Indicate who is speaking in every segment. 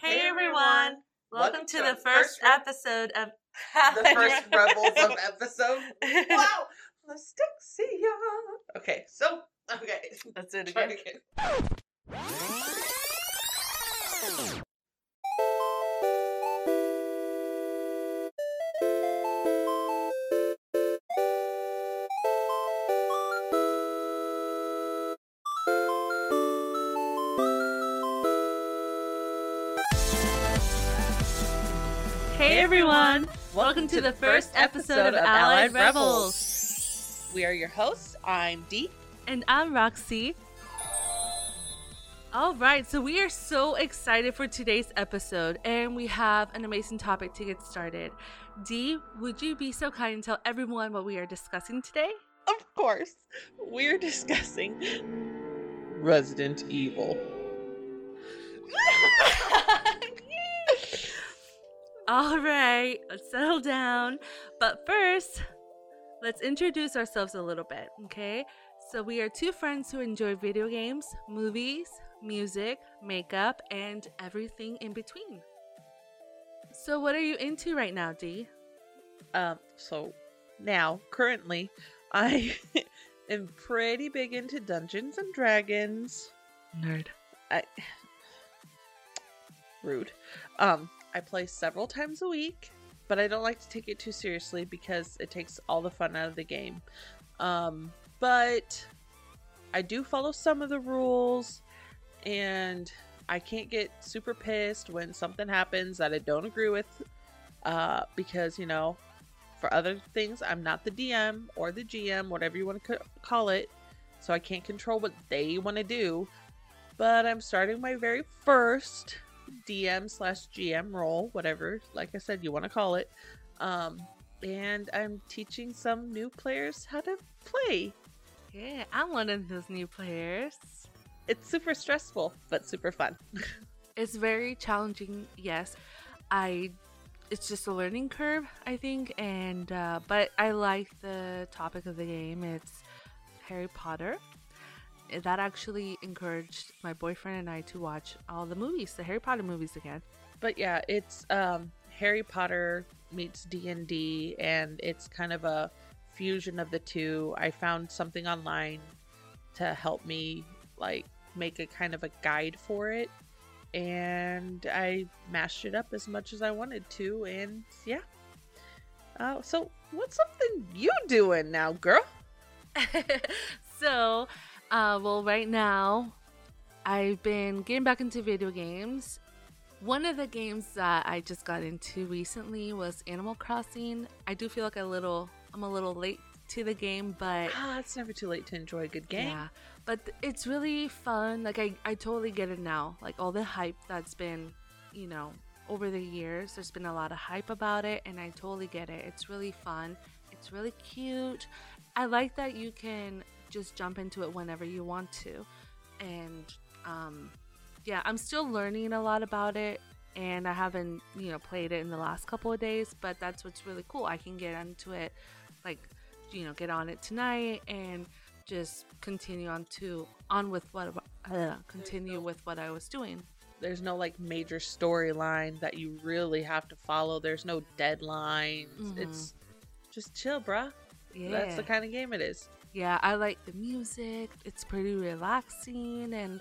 Speaker 1: Hey everyone! Welcome to the first episode of
Speaker 2: the first Rebels of episode. Wow, Lastixia. Okay, so okay,
Speaker 1: Let's do it again. Everyone! Welcome to the first episode of Allied Rebels.
Speaker 2: We are your hosts. I'm Dee.
Speaker 1: And I'm Roxy. All right, so we are so excited for today's episode, and we have an amazing topic to get started. Dee, would you be so kind and tell everyone what we are discussing today?
Speaker 2: Of course, we're discussing Resident Evil.
Speaker 1: All right, let's settle down. But first, let's introduce ourselves a little bit, okay? So, we are two friends who enjoy video games, movies, music, makeup, and everything in between. So, what are you into right now, Dee?
Speaker 2: Um, so now, currently, I am pretty big into Dungeons and Dragons.
Speaker 1: Nerd.
Speaker 2: I rude. Um, I play several times a week, but I don't like to take it too seriously because it takes all the fun out of the game. Um, but I do follow some of the rules, and I can't get super pissed when something happens that I don't agree with, uh, because you know, for other things, I'm not the DM or the GM, whatever you want to call it, so I can't control what they want to do but I'm starting my very first DM slash GM role, whatever, like I said, you want to call it. Um, and I'm teaching some new players how to play.
Speaker 1: Yeah, I'm one of those new players.
Speaker 2: It's super stressful, but super fun.
Speaker 1: It's very challenging, yes. I it's just a learning curve, I think, and uh, but I like the topic of the game. It's Harry Potter. That actually encouraged my boyfriend and I to watch all the movies, the Harry Potter movies again.
Speaker 2: But yeah, it's um, Harry Potter meets D and D, and it's kind of a fusion of the two. I found something online to help me like make a kind of a guide for it, and I mashed it up as much as I wanted to, and yeah. Uh, so what's something you doing now, girl?
Speaker 1: so, uh, well, right now, I've been getting back into video games. One of the games that I just got into recently was Animal Crossing. I do feel like a little, I'm a little late to the game, but
Speaker 2: Ah, it's never too late to enjoy a good game.
Speaker 1: yeah, but it's really fun. Like I, I totally get it now. Like all the hype that's been, you know, over the years, there's been a lot of hype about it, and I totally get it. It's really fun. It's really cute. I like that you can just jump into it whenever you want to, and um, yeah, I'm still learning a lot about it. And I haven't, you know, played it in the last couple of days, but that's what's really cool. I can get into it, like, you know, get on it tonight and just continue on to on with what uh, continue with what I was doing.
Speaker 2: There's no like major storyline that you really have to follow. There's no deadlines.
Speaker 1: Mhm.
Speaker 2: It's just chill, bruh.
Speaker 1: Yeah,
Speaker 2: That's the kind of game it is.
Speaker 1: Yeah. I like the music. It's pretty relaxing, and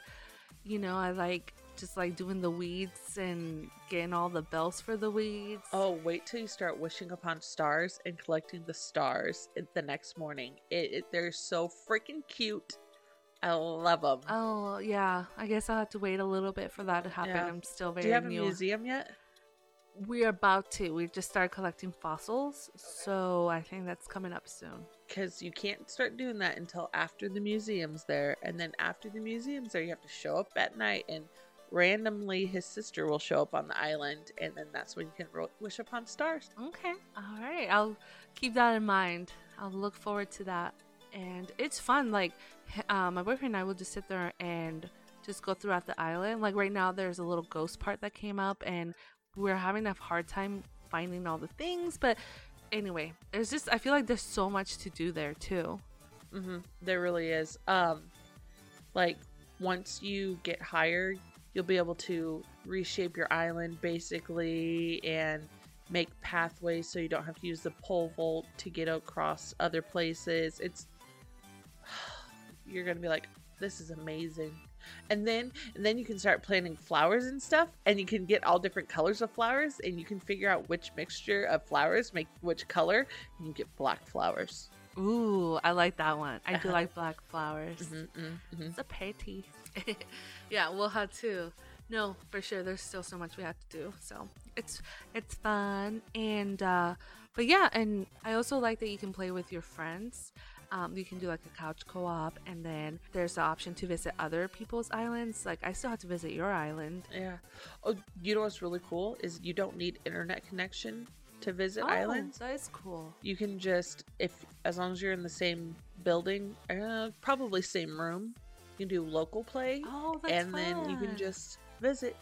Speaker 1: you know, I like just like doing the weeds and getting all the bells for the weeds.
Speaker 2: Oh, wait till you start wishing upon stars and collecting the stars the next morning. It, it they're so freaking cute. I love them.
Speaker 1: Oh yeah, I guess I'll have to wait a little bit for that to happen.
Speaker 2: Yeah.
Speaker 1: I'm still very
Speaker 2: Do you have a museum yet?
Speaker 1: We're about to. We just started collecting fossils, so I think that's coming up soon.
Speaker 2: Because you can't start doing that until after the museum's there, and then after the museum's there, you have to show up at night, and randomly his sister will show up on the island, and then that's when you can ro- wish upon stars.
Speaker 1: Okay. All right. I'll keep that in mind. I'll look forward to that. And it's fun. Like, uh, my boyfriend and I will just sit there and just go throughout the island. Like, right now, there's a little ghost part that came up, and we're having a hard time finding all the things. But anyway, there's just, I feel like there's so much to do there, too.
Speaker 2: hmm There really is. Um, like once you get higher, you'll be able to reshape your island basically and make pathways so you don't have to use the pole vault to get across other places. It's you're gonna be like, this is amazing. And then and then you can start planting flowers and stuff and you can get all different colors of flowers and you can figure out which mixture of flowers make which color and you get black flowers.
Speaker 1: Ooh, I like that one. I do
Speaker 2: Uh-huh.
Speaker 1: like black flowers.
Speaker 2: Mm-hmm, mm-hmm.
Speaker 1: It's a pretty. yeah, we'll have to. No, for sure. There's still so much we have to do. So it's it's fun and uh but yeah, and I also like that you can play with your friends. Um, you can do like a couch co-op, and then there's the option to visit other people's islands. Like I still have to visit your island.
Speaker 2: Yeah. Oh, you know what's really cool is you don't need internet connection to visit
Speaker 1: Oh,
Speaker 2: islands.
Speaker 1: that is cool.
Speaker 2: You can just if as long as you're in the same building, uh, probably same room, you can do local play,
Speaker 1: Oh, that's
Speaker 2: and then you can just visit,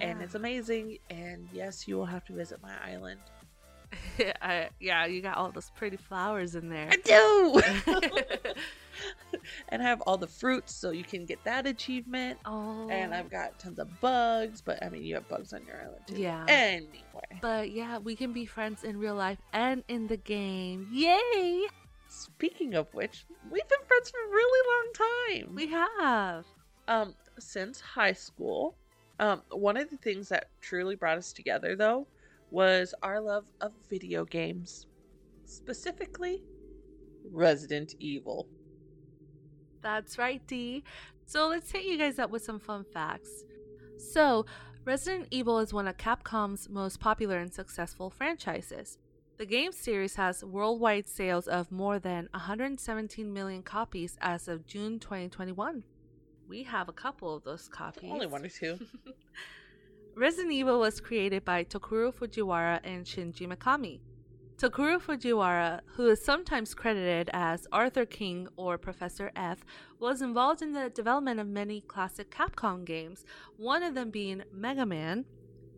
Speaker 2: and it's amazing. And yes, you will have to visit my island.
Speaker 1: I, yeah, you got all those pretty flowers in there.
Speaker 2: I do. and I have all the fruits, so you can get that achievement.
Speaker 1: oh,
Speaker 2: And I've got tons of bugs, but I mean, you have bugs on your island too.
Speaker 1: Yeah.
Speaker 2: Anyway.
Speaker 1: But yeah, we can be friends in real life and in the game. Yay!
Speaker 2: Speaking of which, we've been friends for a really long time.
Speaker 1: We have.
Speaker 2: um since high school. Um one of the things that truly brought us together though was our love of video games. Specifically Resident Evil.
Speaker 1: That's right, Dee. So let's hit you guys up with some fun facts. So, Resident Evil is one of Capcom's most popular and successful franchises. The game series has worldwide sales of more than 117 million copies as of June 2021. We have a couple of those copies.
Speaker 2: Only one or two.
Speaker 1: Resident Evil was created by Tokuro Fujiwara and Shinji Mikami. Tokuro Fujiwara, who is sometimes credited as Arthur King or Professor F, was involved in the development of many classic Capcom games, one of them being Mega Man,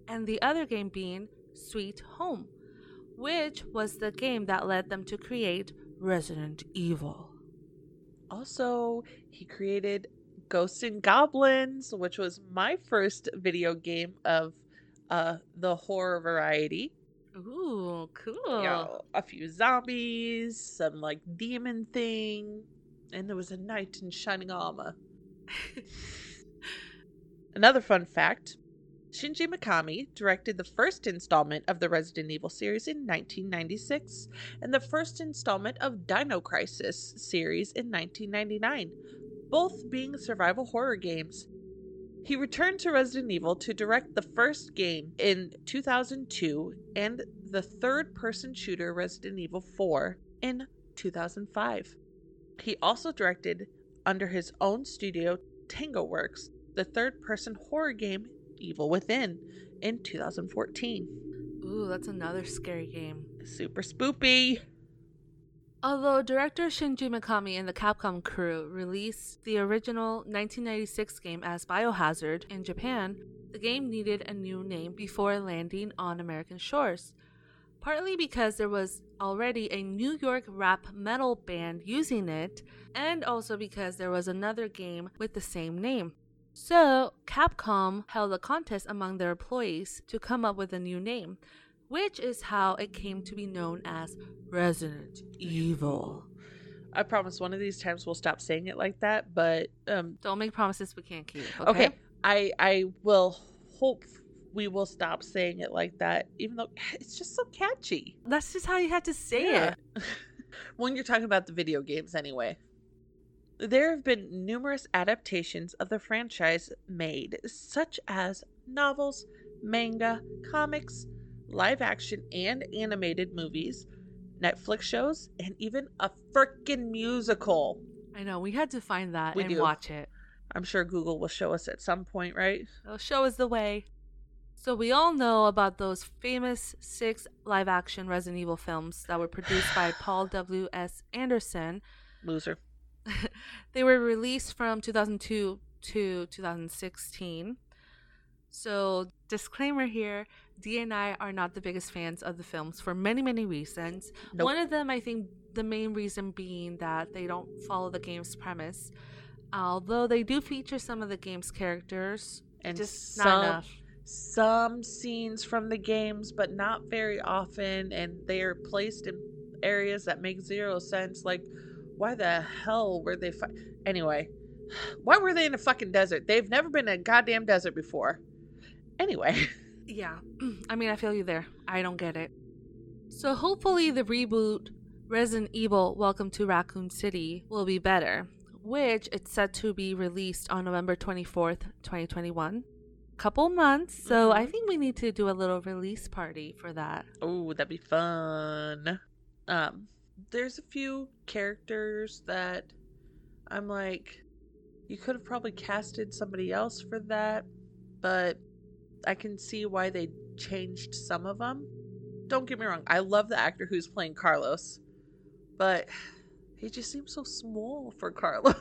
Speaker 1: and the other game being Sweet Home, which was the game that led them to create Resident Evil.
Speaker 2: Also, he created Ghosts and Goblins, which was my first video game of uh the horror variety.
Speaker 1: Ooh, cool.
Speaker 2: you know, a few zombies, some like demon thing, and there was a knight in shining armor. Another fun fact Shinji Mikami directed the first installment of the Resident Evil series in 1996 and the first installment of Dino Crisis series in 1999, both being survival horror games. He returned to Resident Evil to direct the first game in 2002 and the third person shooter Resident Evil 4 in 2005. He also directed, under his own studio, Tango Works, the third person horror game Evil Within in 2014.
Speaker 1: Ooh, that's another scary game.
Speaker 2: Super spoopy.
Speaker 1: Although director Shinji Mikami and the Capcom crew released the original 1996 game as Biohazard in Japan, the game needed a new name before landing on American shores. Partly because there was already a New York rap metal band using it, and also because there was another game with the same name. So, Capcom held a contest among their employees to come up with a new name, which is how it came to be known as Resident Evil.
Speaker 2: I promise one of these times we'll stop saying it like that, but um
Speaker 1: Don't make promises we can't keep.
Speaker 2: okay,
Speaker 1: Okay.
Speaker 2: I I will hope we will stop saying it like that even though it's just so catchy.
Speaker 1: That's just how you had to say
Speaker 2: Yeah.
Speaker 1: it.
Speaker 2: when you're talking about the video games anyway. There have been numerous adaptations of the franchise made, such as novels, manga, comics, live action and animated movies, Netflix shows, and even a freaking musical.
Speaker 1: I know. We had to find that
Speaker 2: We
Speaker 1: and
Speaker 2: do.
Speaker 1: watch it.
Speaker 2: I'm sure Google will show us at some point, right?
Speaker 1: They'll show us the way. So we all know about those famous six live action Resident Evil films that were produced by Paul W. S. Anderson.
Speaker 2: Loser.
Speaker 1: they were released from 2002 to 2016. So, disclaimer here D and I are not the biggest fans of the films for many, many reasons.
Speaker 2: Nope.
Speaker 1: One of them, I think, the main reason being that they don't follow the game's premise. Although they do feature some of the game's characters,
Speaker 2: and
Speaker 1: Just
Speaker 2: some
Speaker 1: not enough.
Speaker 2: some scenes from the games, but not very often, and they are placed in areas that make zero sense. Like, why the hell were they? Fi- anyway, why were they in a fucking desert? They've never been in a goddamn desert before. Anyway,
Speaker 1: Yeah. I mean, I feel you there. I don't get it. So hopefully the reboot Resident Evil Welcome to Raccoon City will be better, which it's set to be released on November 24th, 2021. Couple months, so I
Speaker 2: Mhm.
Speaker 1: think we need to do a little release party for that.
Speaker 2: oh, that'd be fun. Um, there's a few characters that I'm like, you could have probably casted somebody else for that, but I can see why they changed some of them. Don't get me wrong, I love the actor who's playing Carlos, but he just seems so small for Carlos.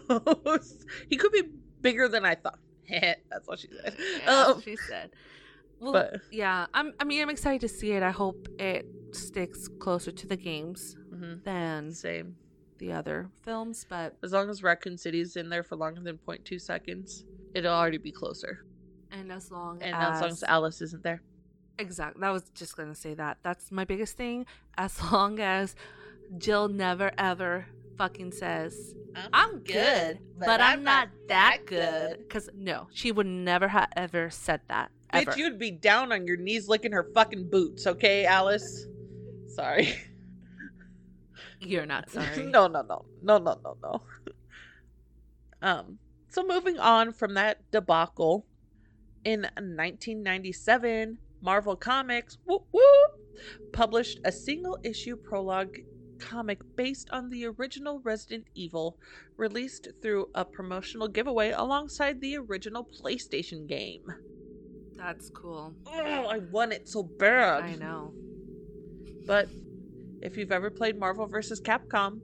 Speaker 2: he could be bigger than I thought. That's what she said.
Speaker 1: Yeah,
Speaker 2: Um,
Speaker 1: she said. Well,
Speaker 2: but
Speaker 1: yeah, I'm. I mean, I'm excited to see it. I hope it sticks closer to the games
Speaker 2: mhm,
Speaker 1: than
Speaker 2: same.
Speaker 1: the other films, but
Speaker 2: As long as Raccoon City's in there for longer than 0.2 seconds, it'll already be closer.
Speaker 1: And as long
Speaker 2: And
Speaker 1: as
Speaker 2: as long as Alice isn't there.
Speaker 1: Exactly. That was just gonna say that. That's my biggest thing. As long as Jill never ever fucking says, "I'm good, but, I'm, not that good," because no, she would never have ever said that. Ever.
Speaker 2: Bitch, you'd be down on your knees licking her fucking boots, okay, Alice? Sorry.
Speaker 1: You're not sorry.
Speaker 2: no, no, no. No, no, no, no. um, so moving on from that debacle, in 1997, Marvel Comics whoop, whoop, published a single issue prologue comic based on the original Resident Evil, released through a promotional giveaway alongside the original PlayStation game.
Speaker 1: That's cool.
Speaker 2: Oh, I want it so bad.
Speaker 1: I know.
Speaker 2: But if you've ever played Marvel vs. Capcom,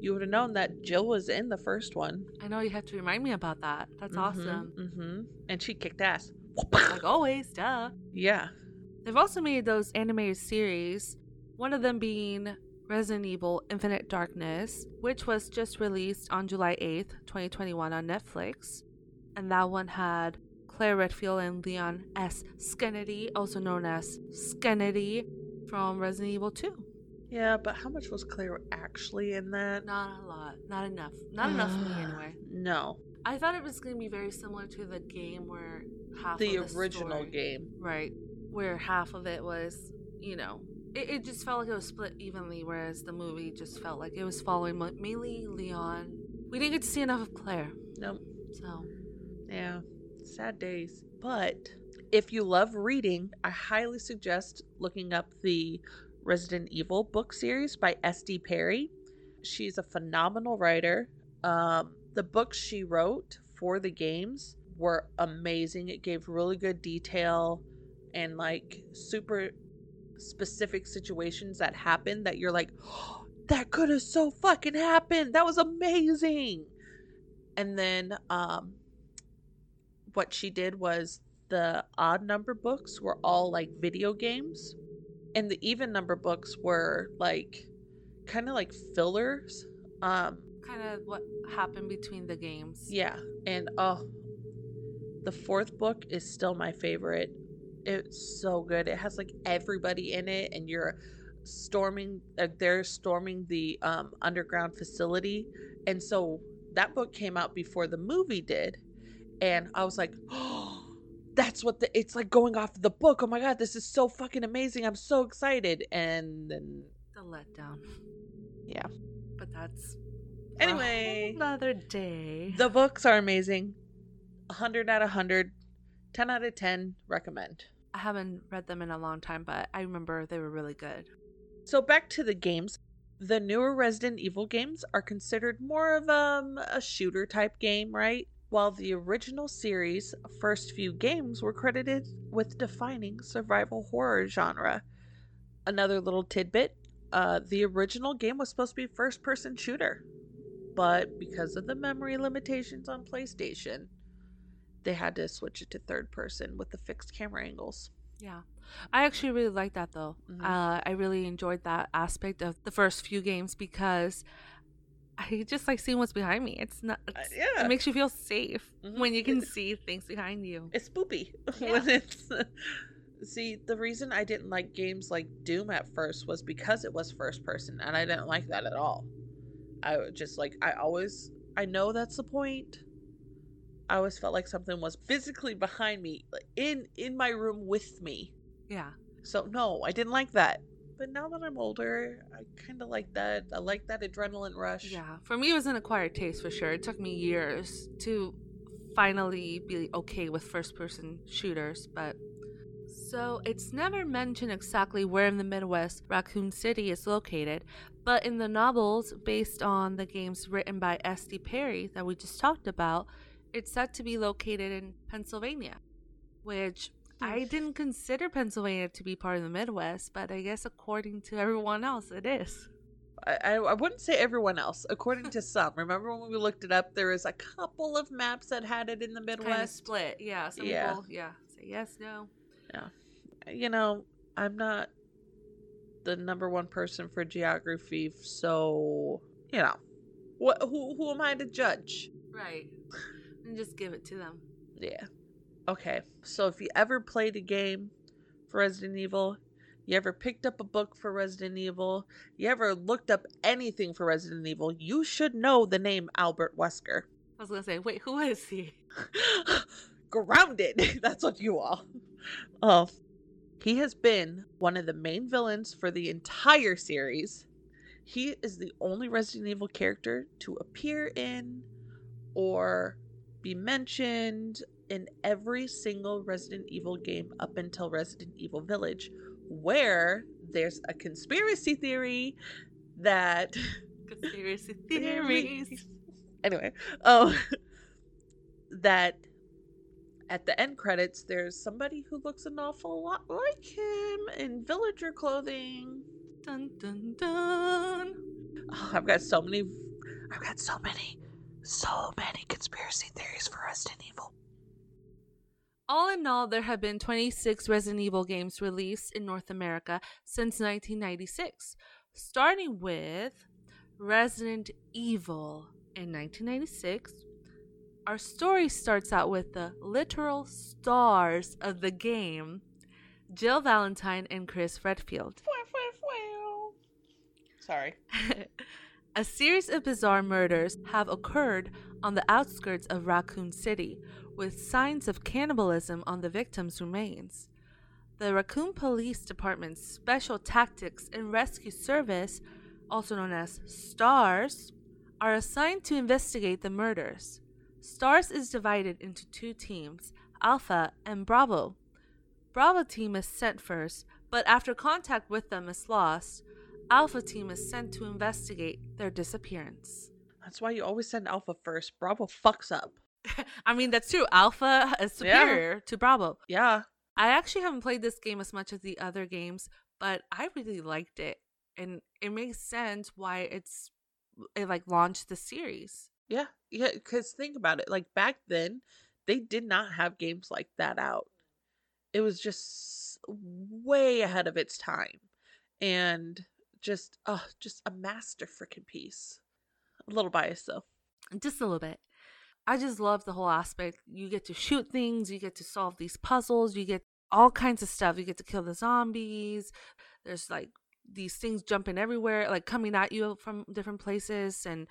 Speaker 2: you would have known that Jill was in the first one.
Speaker 1: I know you have to remind me about that. That's awesome.
Speaker 2: hmm And she kicked ass.
Speaker 1: Like always, duh.
Speaker 2: Yeah.
Speaker 1: They've also made those animated series, one of them being Resident Evil Infinite Darkness, which was just released on July 8th, 2021 on Netflix. And that one had Claire Redfield and Leon S. Kennedy, also known as Skennedy from Resident Evil 2.
Speaker 2: Yeah, but how much was Claire actually in that?
Speaker 1: Not a lot, not enough. Not enough for me uh, anyway.
Speaker 2: No.
Speaker 1: I thought it was going to be very similar to the game where half
Speaker 2: The
Speaker 1: of the
Speaker 2: original
Speaker 1: story-
Speaker 2: game.
Speaker 1: Right. Where half of it was, you know, it, it just felt like it was split evenly, whereas the movie just felt like it was following mainly Leon. We didn't get to see enough of Claire,
Speaker 2: Nope.
Speaker 1: so
Speaker 2: Yeah. Sad days. But if you love reading, I highly suggest looking up the Resident Evil book series by S.D. Perry. She's a phenomenal writer. Um, the books she wrote for the games were amazing. It gave really good detail and like super specific situations that happened that you're like, oh, that could have so fucking happened. That was amazing. And then um what she did was the odd number books were all like video games and the even number books were like kind of like fillers um
Speaker 1: kind of what happened between the games.
Speaker 2: yeah and oh the fourth book is still my favorite it's so good it has like everybody in it and you're storming uh, they're storming the um underground facility and so that book came out before the movie did and i was like oh that's what the it's like going off the book oh my god this is so fucking amazing i'm so excited and then
Speaker 1: The letdown.
Speaker 2: Yeah.
Speaker 1: But that's
Speaker 2: Anyway.
Speaker 1: another day.
Speaker 2: the books are amazing 100 out of 100 10 out of 10 recommend
Speaker 1: I haven't read them in a long time, but I remember they were really good.
Speaker 2: So back to the games. The newer Resident Evil games are considered more of um, a shooter type game, right? While the original series' first few games were credited with defining survival horror genre. Another little tidbit: uh, the original game was supposed to be first person shooter, but because of the memory limitations on PlayStation, they had to switch it to third person with the fixed camera angles.
Speaker 1: Yeah. I actually really like that though.
Speaker 2: Mhm.
Speaker 1: Uh, I really enjoyed that aspect of the first few games because I just like seeing what's behind me. It's not.
Speaker 2: Uh, yeah.
Speaker 1: It makes you feel safe
Speaker 2: Mhm.
Speaker 1: when you can see things behind you.
Speaker 2: It's spoopy
Speaker 1: Yeah.
Speaker 2: when it's. See, the reason I didn't like games like Doom at first was because it was first person, and I didn't like that at all. I just like I always I know that's the point. I always felt like something was physically behind me, in in my room with me.
Speaker 1: Yeah.
Speaker 2: So no, I didn't like that. But now that I'm older, I kind of like that. I like that adrenaline rush.
Speaker 1: Yeah. For me, it was an acquired taste for sure. It took me years to finally be okay with first person shooters, but. So, it's never mentioned exactly where in the Midwest Raccoon City is located, but in the novels based on the games written by S.D. Perry that we just talked about, it's said to be located in Pennsylvania, which I didn't consider Pennsylvania to be part of the Midwest, but I guess according to everyone else, it is.
Speaker 2: I, I, I wouldn't say everyone else. According to some, remember when we looked it up? There was a couple of maps that had it in the Midwest.
Speaker 1: Kind of split, yeah. Some
Speaker 2: Yeah.
Speaker 1: people, yeah, say yes, no. Yeah.
Speaker 2: You know, I'm not the number one person for geography, so you know, what? Who who am I to judge?
Speaker 1: Right. And just give it to them.
Speaker 2: Yeah. Okay. So if you ever played a game for Resident Evil, you ever picked up a book for Resident Evil, you ever looked up anything for Resident Evil, you should know the name Albert Wesker.
Speaker 1: I was gonna say, wait, who is he?
Speaker 2: Grounded. That's what you are. Oh. Um, He has been one of the main villains for the entire series. He is the only Resident Evil character to appear in or be mentioned in every single Resident Evil game up until Resident Evil Village, where there's a conspiracy theory that
Speaker 1: Conspiracy theories.
Speaker 2: anyway, oh, that at the end credits, there's somebody who looks an awful lot like him in villager clothing.
Speaker 1: Dun dun dun.
Speaker 2: Oh, I've got so many. I've got so many, so many conspiracy theories for Resident Evil.
Speaker 1: All in all, there have been 26 Resident Evil games released in North America since 1996, starting with Resident Evil in 1996. Our story starts out with the literal stars of the game Jill Valentine and Chris Redfield.
Speaker 2: Sorry.
Speaker 1: a series of bizarre murders have occurred on the outskirts of Raccoon City, with signs of cannibalism on the victims' remains. The Raccoon Police Department's Special Tactics and Rescue Service, also known as STARS, are assigned to investigate the murders. STARS is divided into two teams, Alpha and Bravo. Bravo team is sent first, but after contact with them is lost, Alpha team is sent to investigate their disappearance.
Speaker 2: That's why you always send Alpha first. Bravo fucks up.
Speaker 1: I mean, that's true. Alpha is superior to Bravo.
Speaker 2: Yeah.
Speaker 1: I actually haven't played this game as much as the other games, but I really liked it. And it makes sense why it's it like launched the series.
Speaker 2: Yeah. Yeah. Because think about it. Like back then, they did not have games like that out. It was just way ahead of its time. And just, oh, just a master freaking piece. A little biased though.
Speaker 1: Just a little bit. I just love the whole aspect. You get to shoot things, you get to solve these puzzles, you get all kinds of stuff. You get to kill the zombies. There's like these things jumping everywhere, like coming at you from different places and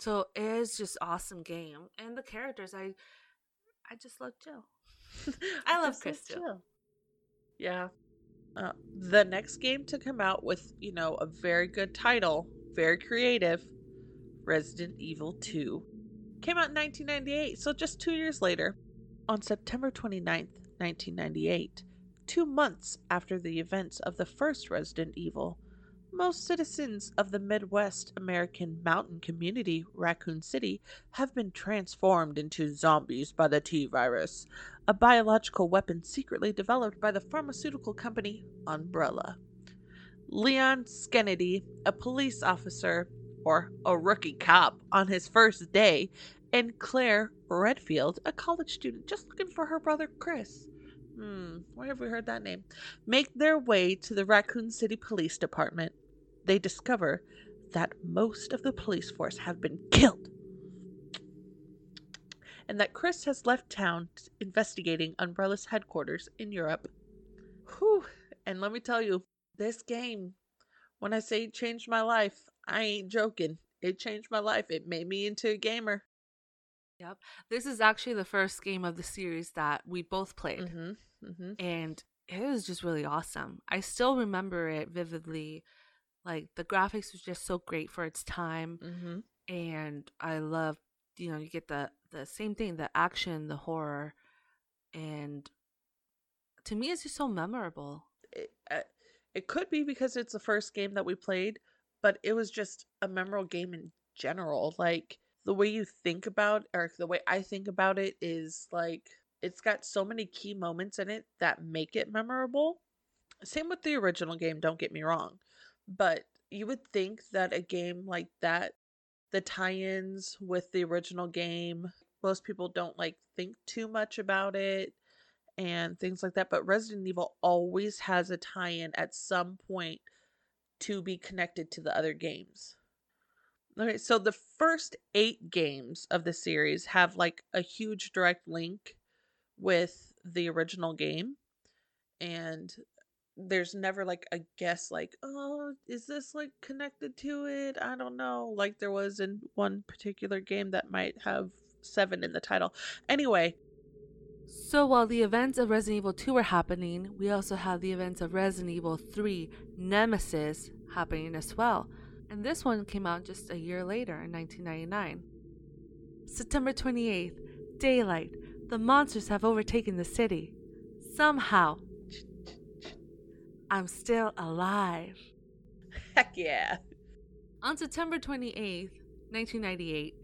Speaker 1: so it is just awesome game. And the characters I I just love Jill. I love Chris too.
Speaker 2: Yeah. Uh, the next game to come out with, you know, a very good title, very creative, Resident Evil 2, came out in 1998, so just two years later. On September 29th, 1998, two months after the events of the first Resident Evil, most citizens of the Midwest American mountain community, Raccoon City, have been transformed into zombies by the T virus, a biological weapon secretly developed by the pharmaceutical company Umbrella. Leon Skennedy, a police officer, or a rookie cop, on his first day, and Claire Redfield, a college student just looking for her brother Chris. Hmm, where have we heard that name? Make their way to the Raccoon City Police Department. They discover that most of the police force have been killed. And that Chris has left town investigating Umbrella's headquarters in Europe. Whew. And let me tell you, this game, when I say it changed my life, I ain't joking. It changed my life. It made me into a gamer.
Speaker 1: Yep. This is actually the first game of the series that we both played.
Speaker 2: Mm-hmm. Mm-hmm.
Speaker 1: And it was just really awesome. I still remember it vividly. Like the graphics was just so great for its time.
Speaker 2: Mm-hmm.
Speaker 1: And I love, you know, you get the the same thing, the action, the horror, and to me it's just so memorable.
Speaker 2: It, uh, it could be because it's the first game that we played, but it was just a memorable game in general. Like the way you think about or the way I think about it is like it's got so many key moments in it that make it memorable. Same with the original game, don't get me wrong. But you would think that a game like that, the tie-ins with the original game, most people don't like think too much about it and things like that, but Resident Evil always has a tie-in at some point to be connected to the other games. Okay, so the first eight games of the series have like a huge direct link with the original game. And there's never like a guess, like, oh, is this like connected to it? I don't know. Like there was in one particular game that might have seven in the title. Anyway,
Speaker 1: So while the events of Resident Evil 2 were happening, we also have the events of Resident Evil 3 Nemesis happening as well. And this one came out just a year later in 1999. September 28th, daylight. The monsters have overtaken the city. Somehow, I'm still alive.
Speaker 2: heck yeah.
Speaker 1: On September 28th, 1998,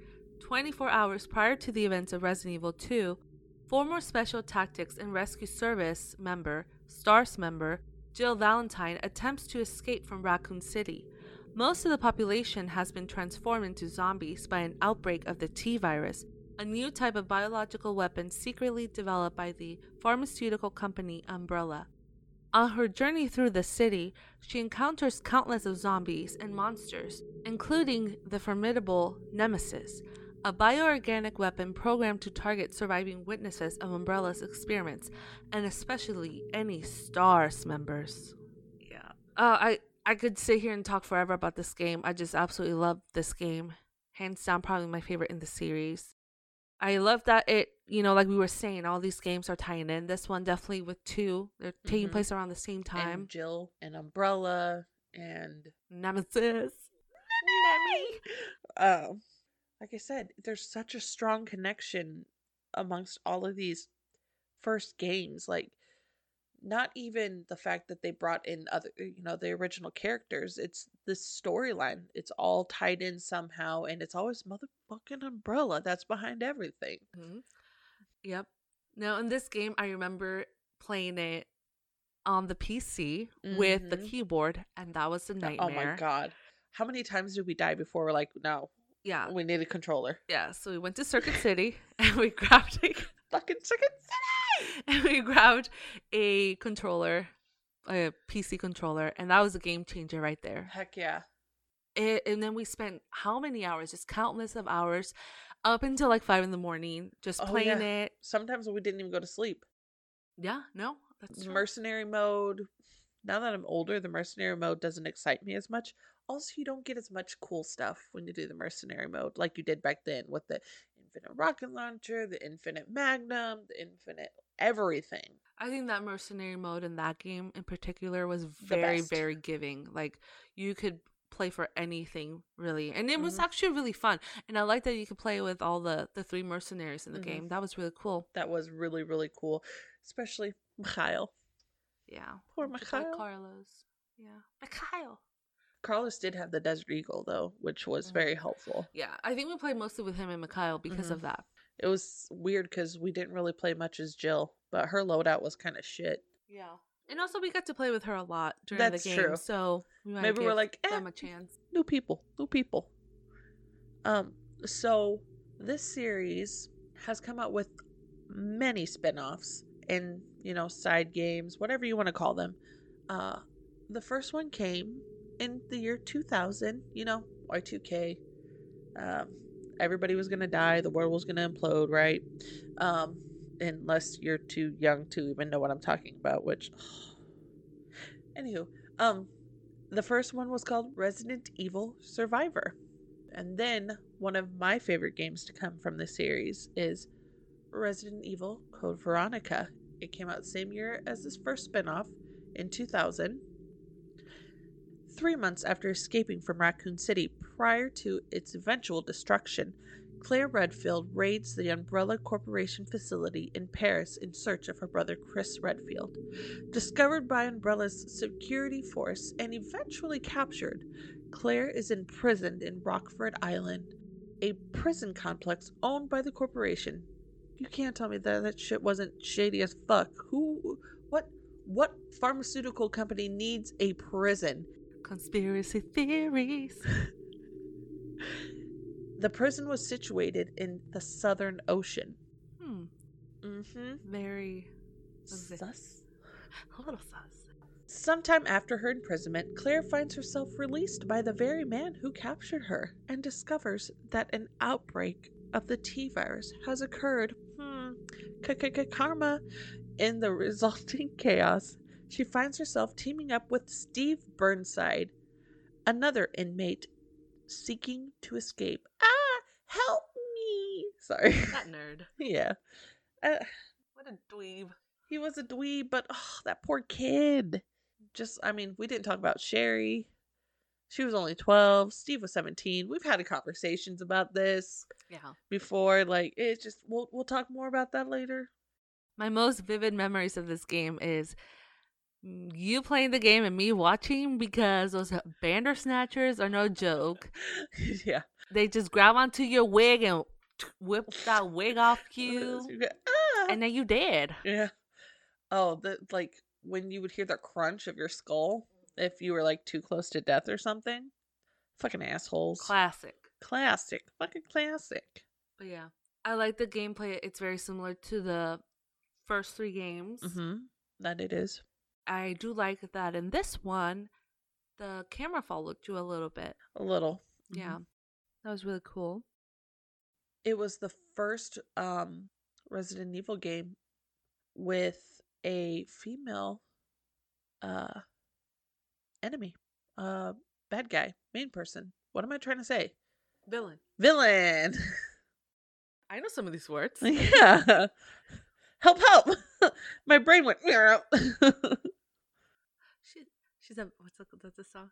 Speaker 1: 24 hours prior to the events of Resident Evil 2, former Special Tactics and Rescue Service member, STARS member, Jill Valentine attempts to escape from Raccoon City. Most of the population has been transformed into zombies by an outbreak of the T virus, a new type of biological weapon secretly developed by the pharmaceutical company Umbrella. On her journey through the city, she encounters countless of zombies and monsters, including the formidable Nemesis, a bioorganic weapon programmed to target surviving witnesses of Umbrella's experiments, and especially any STARS members. Yeah. Uh, I, I could sit here and talk forever about this game. I just absolutely love this game. Hands down, probably my favorite in the series. I love that it, you know, like we were saying, all these games are tying in. This one definitely with two. They're taking
Speaker 2: Mhm.
Speaker 1: place around the same time.
Speaker 2: And Jill and Umbrella and
Speaker 1: Nemesis. Nemi.
Speaker 2: um like I said, there's such a strong connection amongst all of these first games. Like not even the fact that they brought in other you know, the original characters. It's the storyline. It's all tied in somehow and it's always motherfucking umbrella that's behind everything.
Speaker 1: Mhm. Yep. Now, in this game, I remember playing it on the PC with the
Speaker 2: Mhm.
Speaker 1: keyboard, and that was a nightmare.
Speaker 2: Oh my god. How many times did we die before we're like, no,
Speaker 1: Yeah.
Speaker 2: we need a controller?
Speaker 1: Yeah. So we went to Circuit City and we grabbed a,
Speaker 2: Fucking Circuit City!
Speaker 1: and we grabbed a controller, a PC controller, and that was a game changer right there.
Speaker 2: Heck yeah.
Speaker 1: It, and then we spent how many hours? Just countless of hours, up until like five in the morning, just
Speaker 2: Oh,
Speaker 1: playing
Speaker 2: yeah.
Speaker 1: it.
Speaker 2: Sometimes we didn't even go to sleep.
Speaker 1: Yeah. No, that's true.
Speaker 2: mercenary mode now that i'm older the mercenary mode doesn't excite me as much also you don't get as much cool stuff when you do the mercenary mode like you did back then with the infinite rocket launcher the infinite magnum the infinite everything
Speaker 1: I think that mercenary mode in that game in particular was very, very giving. Like you could play for anything really, and it was
Speaker 2: Mhm.
Speaker 1: actually really fun. And I like that you could play with all the the three mercenaries in the
Speaker 2: Mhm.
Speaker 1: game. That was really cool.
Speaker 2: that was really really cool especially mikhail
Speaker 1: Yeah,
Speaker 2: Poor
Speaker 1: Just like
Speaker 2: Mikhail.
Speaker 1: Carlos. Yeah, Mikhail.
Speaker 2: carlos did have the desert eagle though which was
Speaker 1: Mhm.
Speaker 2: very helpful
Speaker 1: Yeah, I think we played mostly with him and Mikhail because of that.
Speaker 2: it was weird because we didn't really play much as jill but her loadout was kind of shit
Speaker 1: Yeah, and also we got to play with her a lot during
Speaker 2: That's
Speaker 1: the game.
Speaker 2: true.
Speaker 1: So we might
Speaker 2: Maybe we're like, eh,
Speaker 1: them a chance.
Speaker 2: new people, new people. Um, so this series has come out with many spin-offs and, you know, side games, whatever you want to call them. Uh, the first one came in the year 2000, you know, Y2K. Um, everybody was gonna die. The world was gonna implode, right? Um, unless you're too young to even know what I'm talking about. Which, anywho, um, the first one was called Resident Evil Survivor, and then one of my favorite games to come from the series is Resident Evil Code Veronica. It came out same year as this first spinoff in 2000. Three months after escaping from Raccoon City prior to its eventual destruction, Claire Redfield raids the Umbrella Corporation facility in Paris in search of her brother Chris Redfield. Discovered by Umbrella's security force and eventually captured, Claire is imprisoned in Rockfort Island, a prison complex owned by the corporation. You can't tell me that that shit wasn't shady as fuck. Who, what, what pharmaceutical company needs a prison?
Speaker 1: Conspiracy theories.
Speaker 2: The prison was situated in the Southern Ocean.
Speaker 1: Hmm.
Speaker 2: Mm-hmm.
Speaker 1: Very Sus. A little sus.
Speaker 2: Sometime after her imprisonment, Claire finds herself released by the very man who captured her and discovers that an outbreak of the T virus has occurred. Hmm. Karma. In the resulting chaos, she finds herself teaming up with Steve Burnside, another inmate seeking to escape. Ah, help me! Sorry.
Speaker 1: That nerd.
Speaker 2: yeah. Uh,
Speaker 1: What a dweeb.
Speaker 2: he was a dweeb, but oh, that poor kid. Just, I mean, we didn't talk about Sherry. She was only 12. Steve was 17. We've had conversations about this
Speaker 1: Yeah.
Speaker 2: before. Like, it's just, we'll, we'll talk more about that later.
Speaker 1: My most vivid memories of this game is you playing the game and me watching because those bandersnatchers are no joke.
Speaker 2: yeah.
Speaker 1: They just grab onto your wig and whip that wig off you,
Speaker 2: ah!
Speaker 1: and then you dead.
Speaker 2: yeah. Oh, the like when you would hear the crunch of your skull if you were like too close to death or something. Fucking assholes.
Speaker 1: Classic.
Speaker 2: classic. Fucking classic.
Speaker 1: But yeah, I like the gameplay. It's very similar to the first three games.
Speaker 2: Mm-hmm. That it is.
Speaker 1: I do like that in this one, the camera followed you a little bit.
Speaker 2: A little. Mhm.
Speaker 1: Yeah, that was really cool.
Speaker 2: It was the first um Resident Evil game with a female uh enemy. Uh bad guy, main person. What am I trying to say?
Speaker 1: Villain.
Speaker 2: Villain.
Speaker 1: I know some of these words.
Speaker 2: yeah. Help help. My brain went
Speaker 1: She, she's a what's the, that's the song?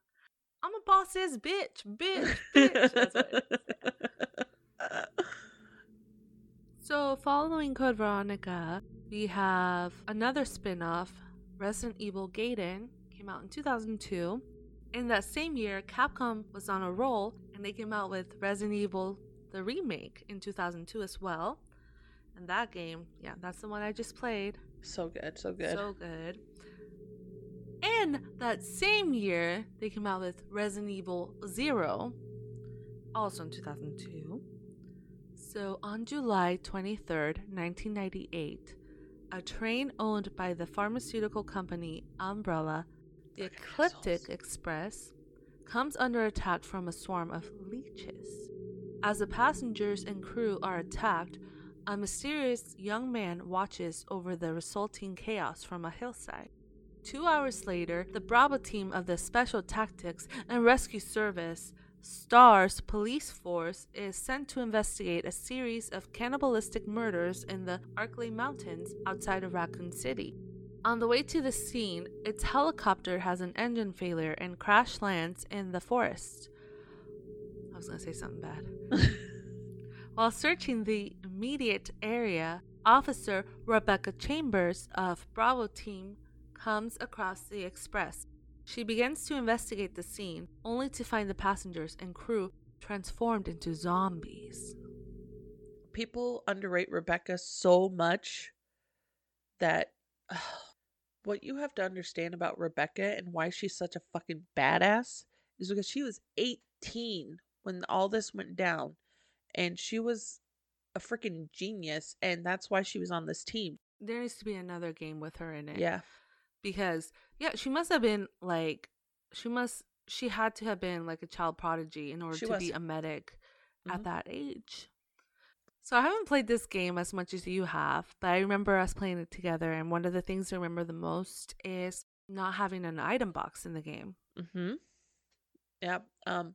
Speaker 1: I'm a boss ass bitch, bitch, bitch. That's what it is. So, following Code Veronica, we have another spin off, Resident Evil Gaiden, came out in 2002. In that same year, Capcom was on a roll and they came out with Resident Evil, the remake, in 2002 as well. And that game, yeah, that's the one I just played.
Speaker 2: so good, so good.
Speaker 1: So good. And that same year, they came out with Resident Evil Zero, also in 2002. So on July 23rd, 1998, a train owned by the pharmaceutical company Umbrella, the Ecliptic. Express, comes under attack from a swarm of leeches. As the passengers and crew are attacked, a mysterious young man watches over the resulting chaos from a hillside. Two hours later, the Bravo team of the Special Tactics and Rescue Service, STARS police force, is sent to investigate a series of cannibalistic murders in the Arklay Mountains outside of Raccoon City. On the way to the scene, its helicopter has an engine failure and crash lands in the forest. I was gonna say something bad. While searching the immediate area, Officer Rebecca Chambers of Bravo Team comes across the express. She begins to investigate the scene, only to find the passengers and crew transformed into zombies.
Speaker 2: people underrate Rebecca so much that what you have to understand about Rebecca and why she's such a fucking badass is because she was 18 when all this went down and she was a freaking genius and that's why she was on this team.
Speaker 1: There needs to be another game with her in it.
Speaker 2: Yeah.
Speaker 1: Because, yeah, she must have been like, she must she had to have been like a child prodigy in order
Speaker 2: She
Speaker 1: to be a medic
Speaker 2: Mhm.
Speaker 1: at that age. So I haven't played this game as much as you have, but I remember us playing it together. And one of the things I remember the most is not having an item box in the game.
Speaker 2: Mm-hmm. Yep. Um,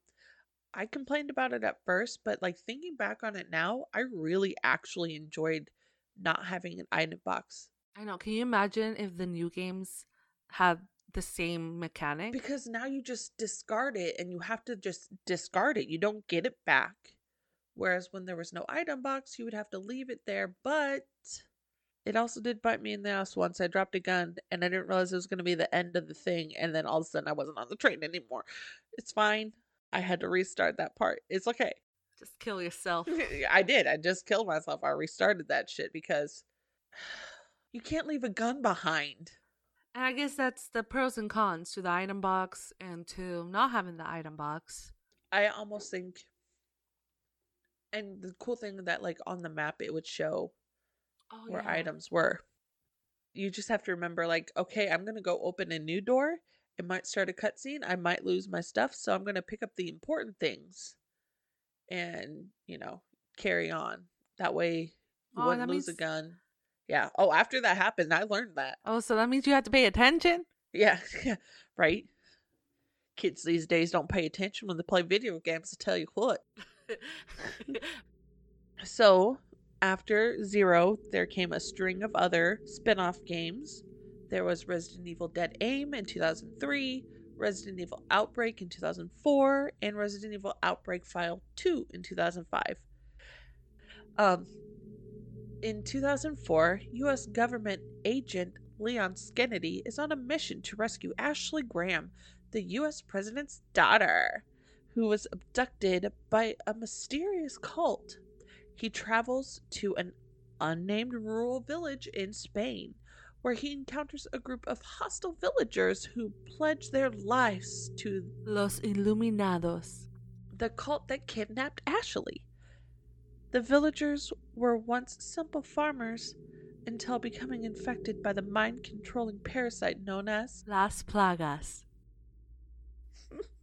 Speaker 2: I complained about it at first, but like thinking back on it now, I really actually enjoyed not having an item box
Speaker 1: I know. Can you imagine if the new games had the same mechanic?
Speaker 2: because now you just discard it and you have to just discard it. You don't get it back. Whereas when there was no item box, you would have to leave it there. But it also did bite me in the ass once. I dropped a gun and I didn't realize it was going to be the end of the thing. And then all of a sudden I wasn't on the train anymore. It's fine. I had to restart that part. It's okay.
Speaker 1: Just kill yourself.
Speaker 2: I did. I just killed myself. I restarted that shit because you can't leave a gun behind.
Speaker 1: And I guess that's the pros and cons to the item box and to not having the item box.
Speaker 2: I almost think and the cool thing that like on the map it would show
Speaker 1: Oh,
Speaker 2: where items were. You just have to remember like, okay, I'm gonna go open a new door. It might start a cutscene. I might lose my stuff, so I'm gonna pick up the important things and, you know, carry on. That way you
Speaker 1: Oh,
Speaker 2: wouldn't lose a gun. Yeah. Oh, after that happened, I learned that.
Speaker 1: Oh, so that means you have to pay attention?
Speaker 2: Yeah, yeah, right. Kids these days don't pay attention when they play video games. I tell you what. So, after Zero, there came a string of other spin off games. There was Resident Evil Dead Aim in 2003, Resident Evil Outbreak in 2004, and Resident Evil Outbreak File 2 in 2005. Um, in 2004, U.S. government agent Leon Kennedy is on a mission to rescue Ashley Graham, the U.S. president's daughter, who was abducted by a mysterious cult. He travels to an unnamed rural village in Spain, where he encounters a group of hostile villagers who pledge their lives to
Speaker 1: Los Iluminados.
Speaker 2: the cult that kidnapped Ashley. The villagers were once simple farmers until becoming infected by the mind controlling parasite known as.
Speaker 1: Las Plagas.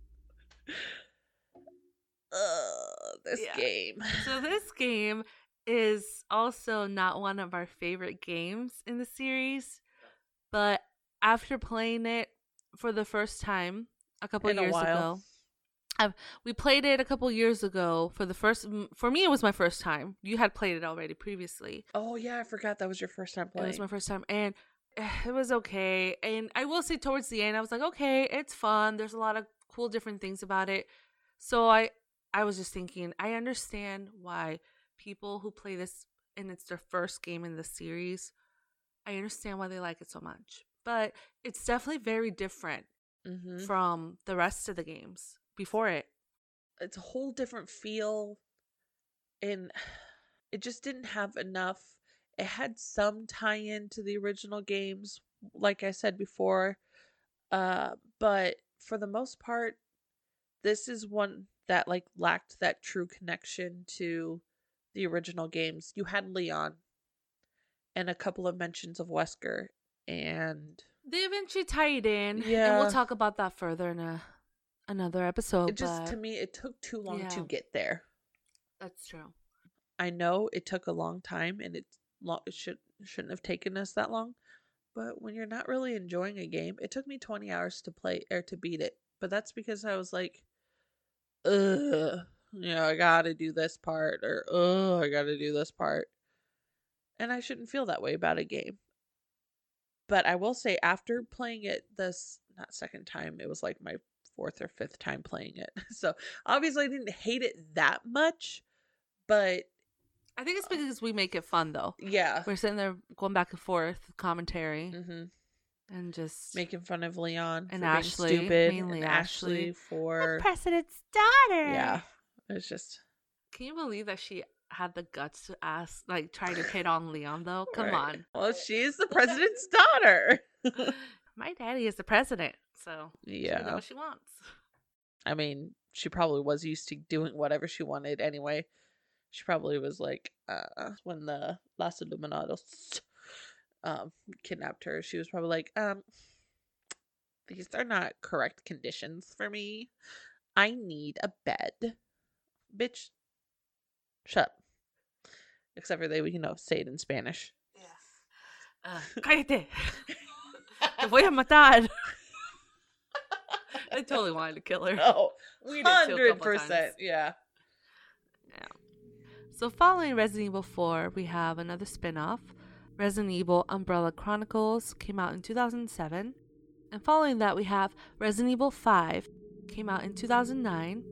Speaker 2: Ugh, this
Speaker 1: Yeah.
Speaker 2: game.
Speaker 1: So this game is also not one of our favorite games in the series, but after playing it for the first time a couple
Speaker 2: In
Speaker 1: years
Speaker 2: while.
Speaker 1: ago, we played it a couple years ago for the first. For me, it was my first time. You had played it already previously.
Speaker 2: Oh, yeah, I forgot that was your first time playing.
Speaker 1: It was my first time, and it was okay. And I will say, towards the end, I was like, okay, it's fun. There's a lot of cool different things about it. So I, I was just thinking, I understand why people who play this and it's their first game in the series, I understand why they like it so much. But it's definitely very different
Speaker 2: Mhm.
Speaker 1: from the rest of the games before it.
Speaker 2: it's a whole different feel and it just didn't have enough. It had some tie-in to the original games like i said before uh but for the most part this is one that like lacked that true connection to the original games. You had leon and a couple of mentions of wesker and
Speaker 1: They eventually tie it in, and we'll talk about that further in a another episode.
Speaker 2: it just
Speaker 1: but
Speaker 2: to me it took too long to get there
Speaker 1: that's true.
Speaker 2: I know it took a long time and it, it should shouldn't have taken us that long. But when you're not really enjoying a game, it took me 20 hours to play or to beat it. But that's because I was like, ugh, you know, I gotta do this part or oh, I gotta do this part. And I shouldn't feel that way about a game. But I will say, after playing it this not second time, it was like my fourth or fifth time playing it. So obviously, I didn't hate it that much. But
Speaker 1: I think it's because we make it fun though.
Speaker 2: yeah,
Speaker 1: We're sitting there going back and forth commentary
Speaker 2: hmm
Speaker 1: and just
Speaker 2: making fun of Leon
Speaker 1: And
Speaker 2: for
Speaker 1: Ashley,
Speaker 2: being stupid,
Speaker 1: mainly
Speaker 2: and
Speaker 1: Ashley.
Speaker 2: Ashley for
Speaker 1: president's daughter.
Speaker 2: yeah. It's just
Speaker 1: Can you believe that she had the guts to ask, like, try to hit on Leon though? Come
Speaker 2: right.
Speaker 1: on.
Speaker 2: Well, she's the president's daughter.
Speaker 1: My daddy is the president, so she can do
Speaker 2: yeah,
Speaker 1: what she wants.
Speaker 2: I mean, she probably was used to doing whatever she wanted anyway. She probably was like, uh, when the Las Iluminados um kidnapped her, she was probably like, um, these are not correct conditions for me. I need a bed. Bitch, shut. Except for they, you know, say it in Spanish.
Speaker 1: Uh, cállate. Te voy a matar. I totally wanted to kill her.
Speaker 2: Oh,
Speaker 1: We did too a couple
Speaker 2: hundred percent.
Speaker 1: times.
Speaker 2: Yeah.
Speaker 1: So, following Resident Evil 4, we have another spin off. Resident Evil Umbrella Chronicles came out in 2007. And following that, we have Resident Evil 5, came out in 2009.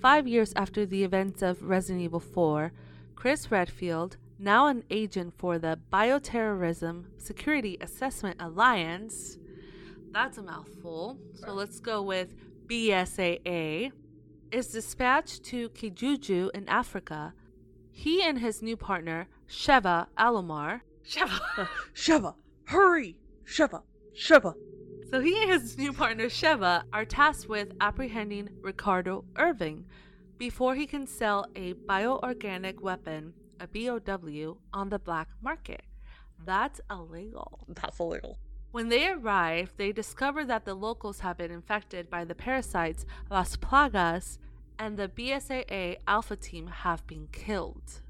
Speaker 1: Five years after the events of Resident Evil 4, Chris Redfield, now an agent for the Bioterrorism Security Assessment Alliance, that's a mouthful. So let's go with BSAA, is dispatched to Kijuju in Africa. He and his new partner, Sheva Alomar, Sheva.
Speaker 2: Sheva, hurry! Sheva, Sheva.
Speaker 1: so he and his new partner, Sheva, are tasked with apprehending Ricardo Irving before he can sell a bioorganic weapon, a BOW, on the black market. That's illegal.
Speaker 2: That's illegal.
Speaker 1: When they arrive, they discover that the locals have been infected by the parasites Las Plagas, and the BSAA Alpha team have been killed.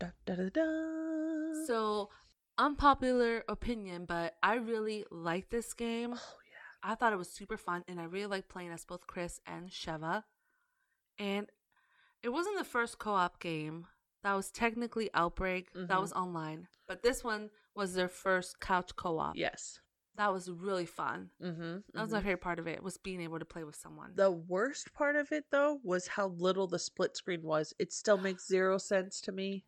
Speaker 2: Da, da, da.
Speaker 1: So, unpopular opinion, but I really like this game.
Speaker 2: oh yeah.
Speaker 1: I thought it was super fun, and I really like playing as both Chris and Sheva. And it wasn't the first co op game. That was technically Outbreak. That
Speaker 2: Mhm.
Speaker 1: was online. But this one was their first couch co op.
Speaker 2: Yes.
Speaker 1: That was really fun.
Speaker 2: Mm-hmm.
Speaker 1: That was my favorite part of it was being able to play with someone.
Speaker 2: The worst part of it, though, was how little the split screen was. It still makes zero sense to me.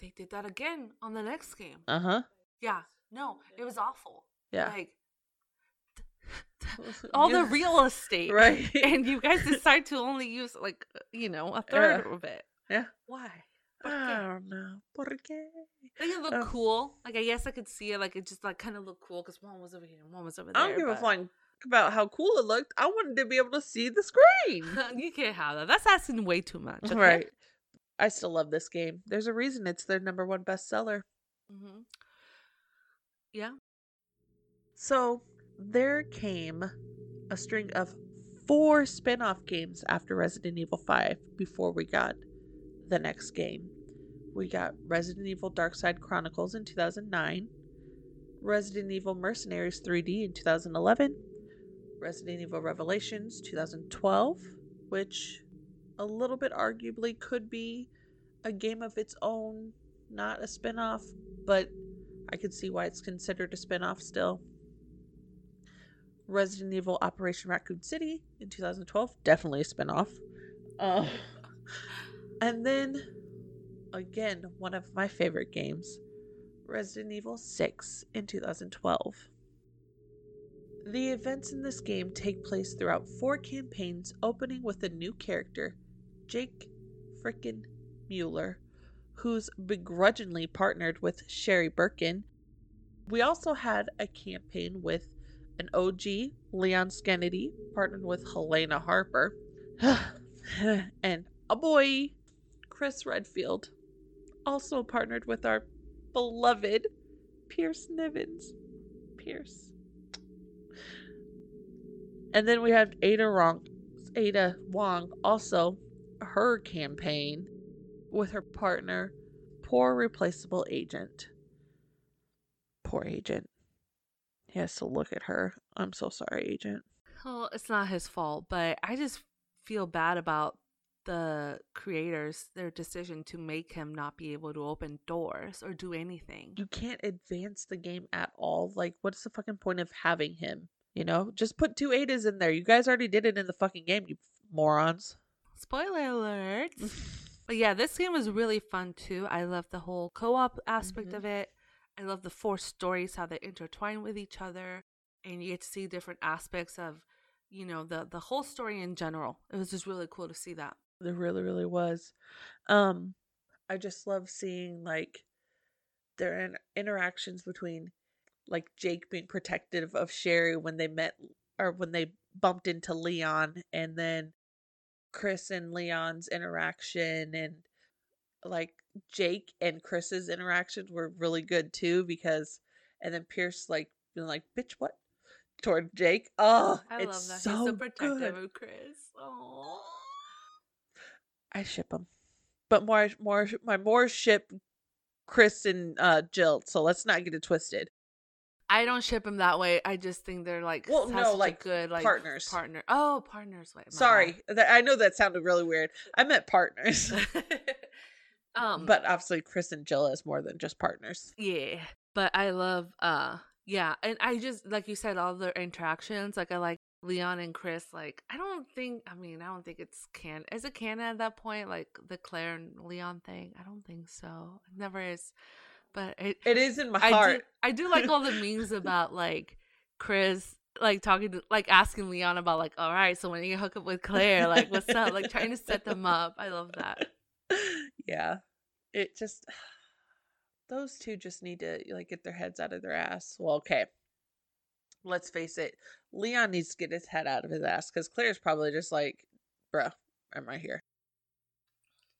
Speaker 1: they did that again on the next game.
Speaker 2: Uh huh.
Speaker 1: Yeah. No, it was awful.
Speaker 2: Yeah.
Speaker 1: Like all the real estate.
Speaker 2: Right.
Speaker 1: And you guys decide to only use like, you know, a third
Speaker 2: Yeah.
Speaker 1: of it.
Speaker 2: Yeah.
Speaker 1: Why?
Speaker 2: I
Speaker 1: ¿Por qué?
Speaker 2: don't know. ¿Por qué?
Speaker 1: Like it looked cool. Like I guess I could see it. Like it just like kind of looked cool because one was over here and one was over there.
Speaker 2: I don't give a
Speaker 1: but-
Speaker 2: flying about how cool it looked. I wanted to be able to see the screen.
Speaker 1: you can't have that. That's asking way too much. okay?
Speaker 2: Right. I still love this game. There's a reason it's their number one bestseller.
Speaker 1: hmm Yeah.
Speaker 2: So there came a string of four spin off games after Resident Evil 5 before we got the next game. We got Resident Evil Dark Side Chronicles in 2009, Resident Evil Mercenaries 3D in 2011, Resident Evil Revelations 2012, which a little bit arguably could be a game of its own, not a spin off, but I could see why it's considered a spin off still. Resident Evil Operation Raccoon City in 2012, definitely a spin-off. Uh, and then again, one of my favorite games, Resident Evil 6 in 2012. The events in this game take place throughout four campaigns, opening with a new character, Jake frickin' Muller, who's begrudgingly partnered with Sherry Birkin. We also had a campaign with an OG, Leon S. Kennedy, partnered with Helena Harper, and a boy, Chris Redfield, also partnered with our beloved Pierce Nivens. Pierce. And then we have Ada Wong, Ada Wong, also her campaign with her partner, poor replaceable agent. Poor agent. He has to look at her. I'm so sorry, agent.
Speaker 1: Well, it's not his fault, but I just feel bad about the creators, their decision to make him not be able to open doors or do anything.
Speaker 2: You can't advance the game at all. Like, what's the fucking point of having him? You know, just put two Adas in there. You guys already did it in the fucking game, you morons.
Speaker 1: Spoiler alert. But yeah, this game was really fun too. I love the whole co-op aspect
Speaker 2: Mhm.
Speaker 1: of it. I love the four stories how they intertwine with each other and you get to see different aspects of, you know, the the whole story in general. It was just really cool to see that.
Speaker 2: There really, really was. Um, I just love seeing like their in- interactions between like Jake being protective of Sherry when they met or when they bumped into Leon, and then Chris and Leon's interaction, and like Jake and Chris's interaction were really good too because, and then Pierce like being like, "Bitch, what?" toward Jake. Oh,
Speaker 1: I
Speaker 2: it's
Speaker 1: love that.
Speaker 2: so
Speaker 1: He's so protective
Speaker 2: good.
Speaker 1: of Chris. Oh.
Speaker 2: I ship them, but more, more, my more ship Chris and uh Jill. So let's not get it twisted.
Speaker 1: I don't ship them that way. I just think they're like
Speaker 2: Well, no, like,
Speaker 1: good like
Speaker 2: partners.
Speaker 1: Partner. Oh, partners. Wait,
Speaker 2: Sorry, that, I know that sounded really weird. I meant partners,
Speaker 1: um,
Speaker 2: but obviously Chris and Jill is more than just partners.
Speaker 1: yeah, but I love uh yeah, and I just like you said all their interactions. Like I like Leon and Chris. Like I don't think. I mean, I don't think it's can. Is it canon at that point? Like the Claire and Leon thing. I don't think so. It never is. But it,
Speaker 2: It is in my
Speaker 1: I
Speaker 2: heart.
Speaker 1: do, I do like all the memes about like Chris like talking to like asking Leon about like all right so when you hook up with Claire like what's up like trying to set them up I love that
Speaker 2: yeah, it just those two just need to like get their heads out of their ass. Well, okay. Let's face it, Leon needs to get his head out of his ass because Claire's probably just like, bruh, I'm right here.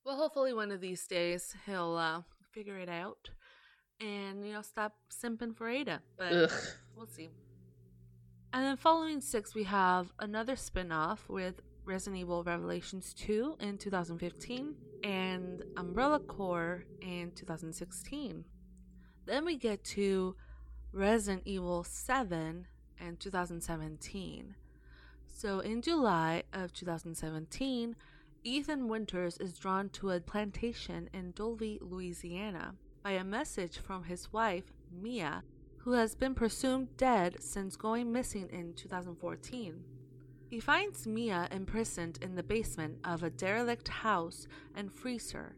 Speaker 1: well hopefully one of these days he'll uh figure it out and you know stop simping for Ada but
Speaker 2: Ugh.
Speaker 1: we'll see and then following six we have another spin-off with Resident Evil Revelations 2 in 2015 and Umbrella Corps in 2016 then we get to Resident Evil 7 in 2017. So in July of 2017, Ethan Winters is drawn to a plantation in Dulvey, Louisiana, by a message from his wife, Mia, who has been presumed dead since going missing in 2014. He finds Mia imprisoned in the basement of a derelict house and frees her.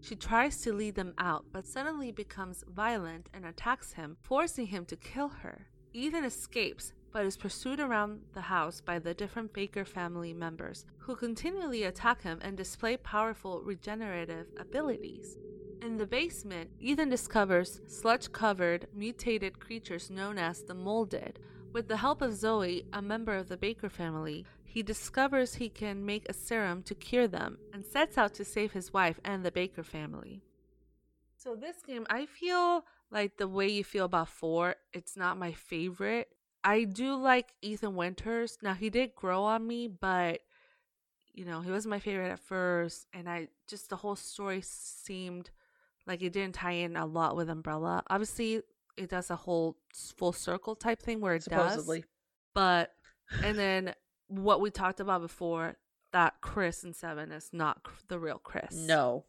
Speaker 1: She tries to lead them out, but suddenly becomes violent and attacks him, forcing him to kill her. Ethan escapes, but is pursued around the house by the different Baker family members, who continually attack him and display powerful regenerative abilities. In the basement, Ethan discovers sludge covered, mutated creatures known as the Molded. With the help of Zoe, a member of the Baker family, he discovers he can make a serum to cure them and sets out to save his wife and the Baker family. So, this game, I feel like the way you feel about 4, it's not my favorite. I do like Ethan Winters. Now, he did grow on me, but you know, he wasn't my favorite at first, and I just the whole story seemed like it didn't tie in a lot with Umbrella. Obviously, it does a whole full circle type thing where it
Speaker 2: Supposedly.
Speaker 1: does, but and then what we talked about before that Chris and Seven is not the real Chris.
Speaker 2: No,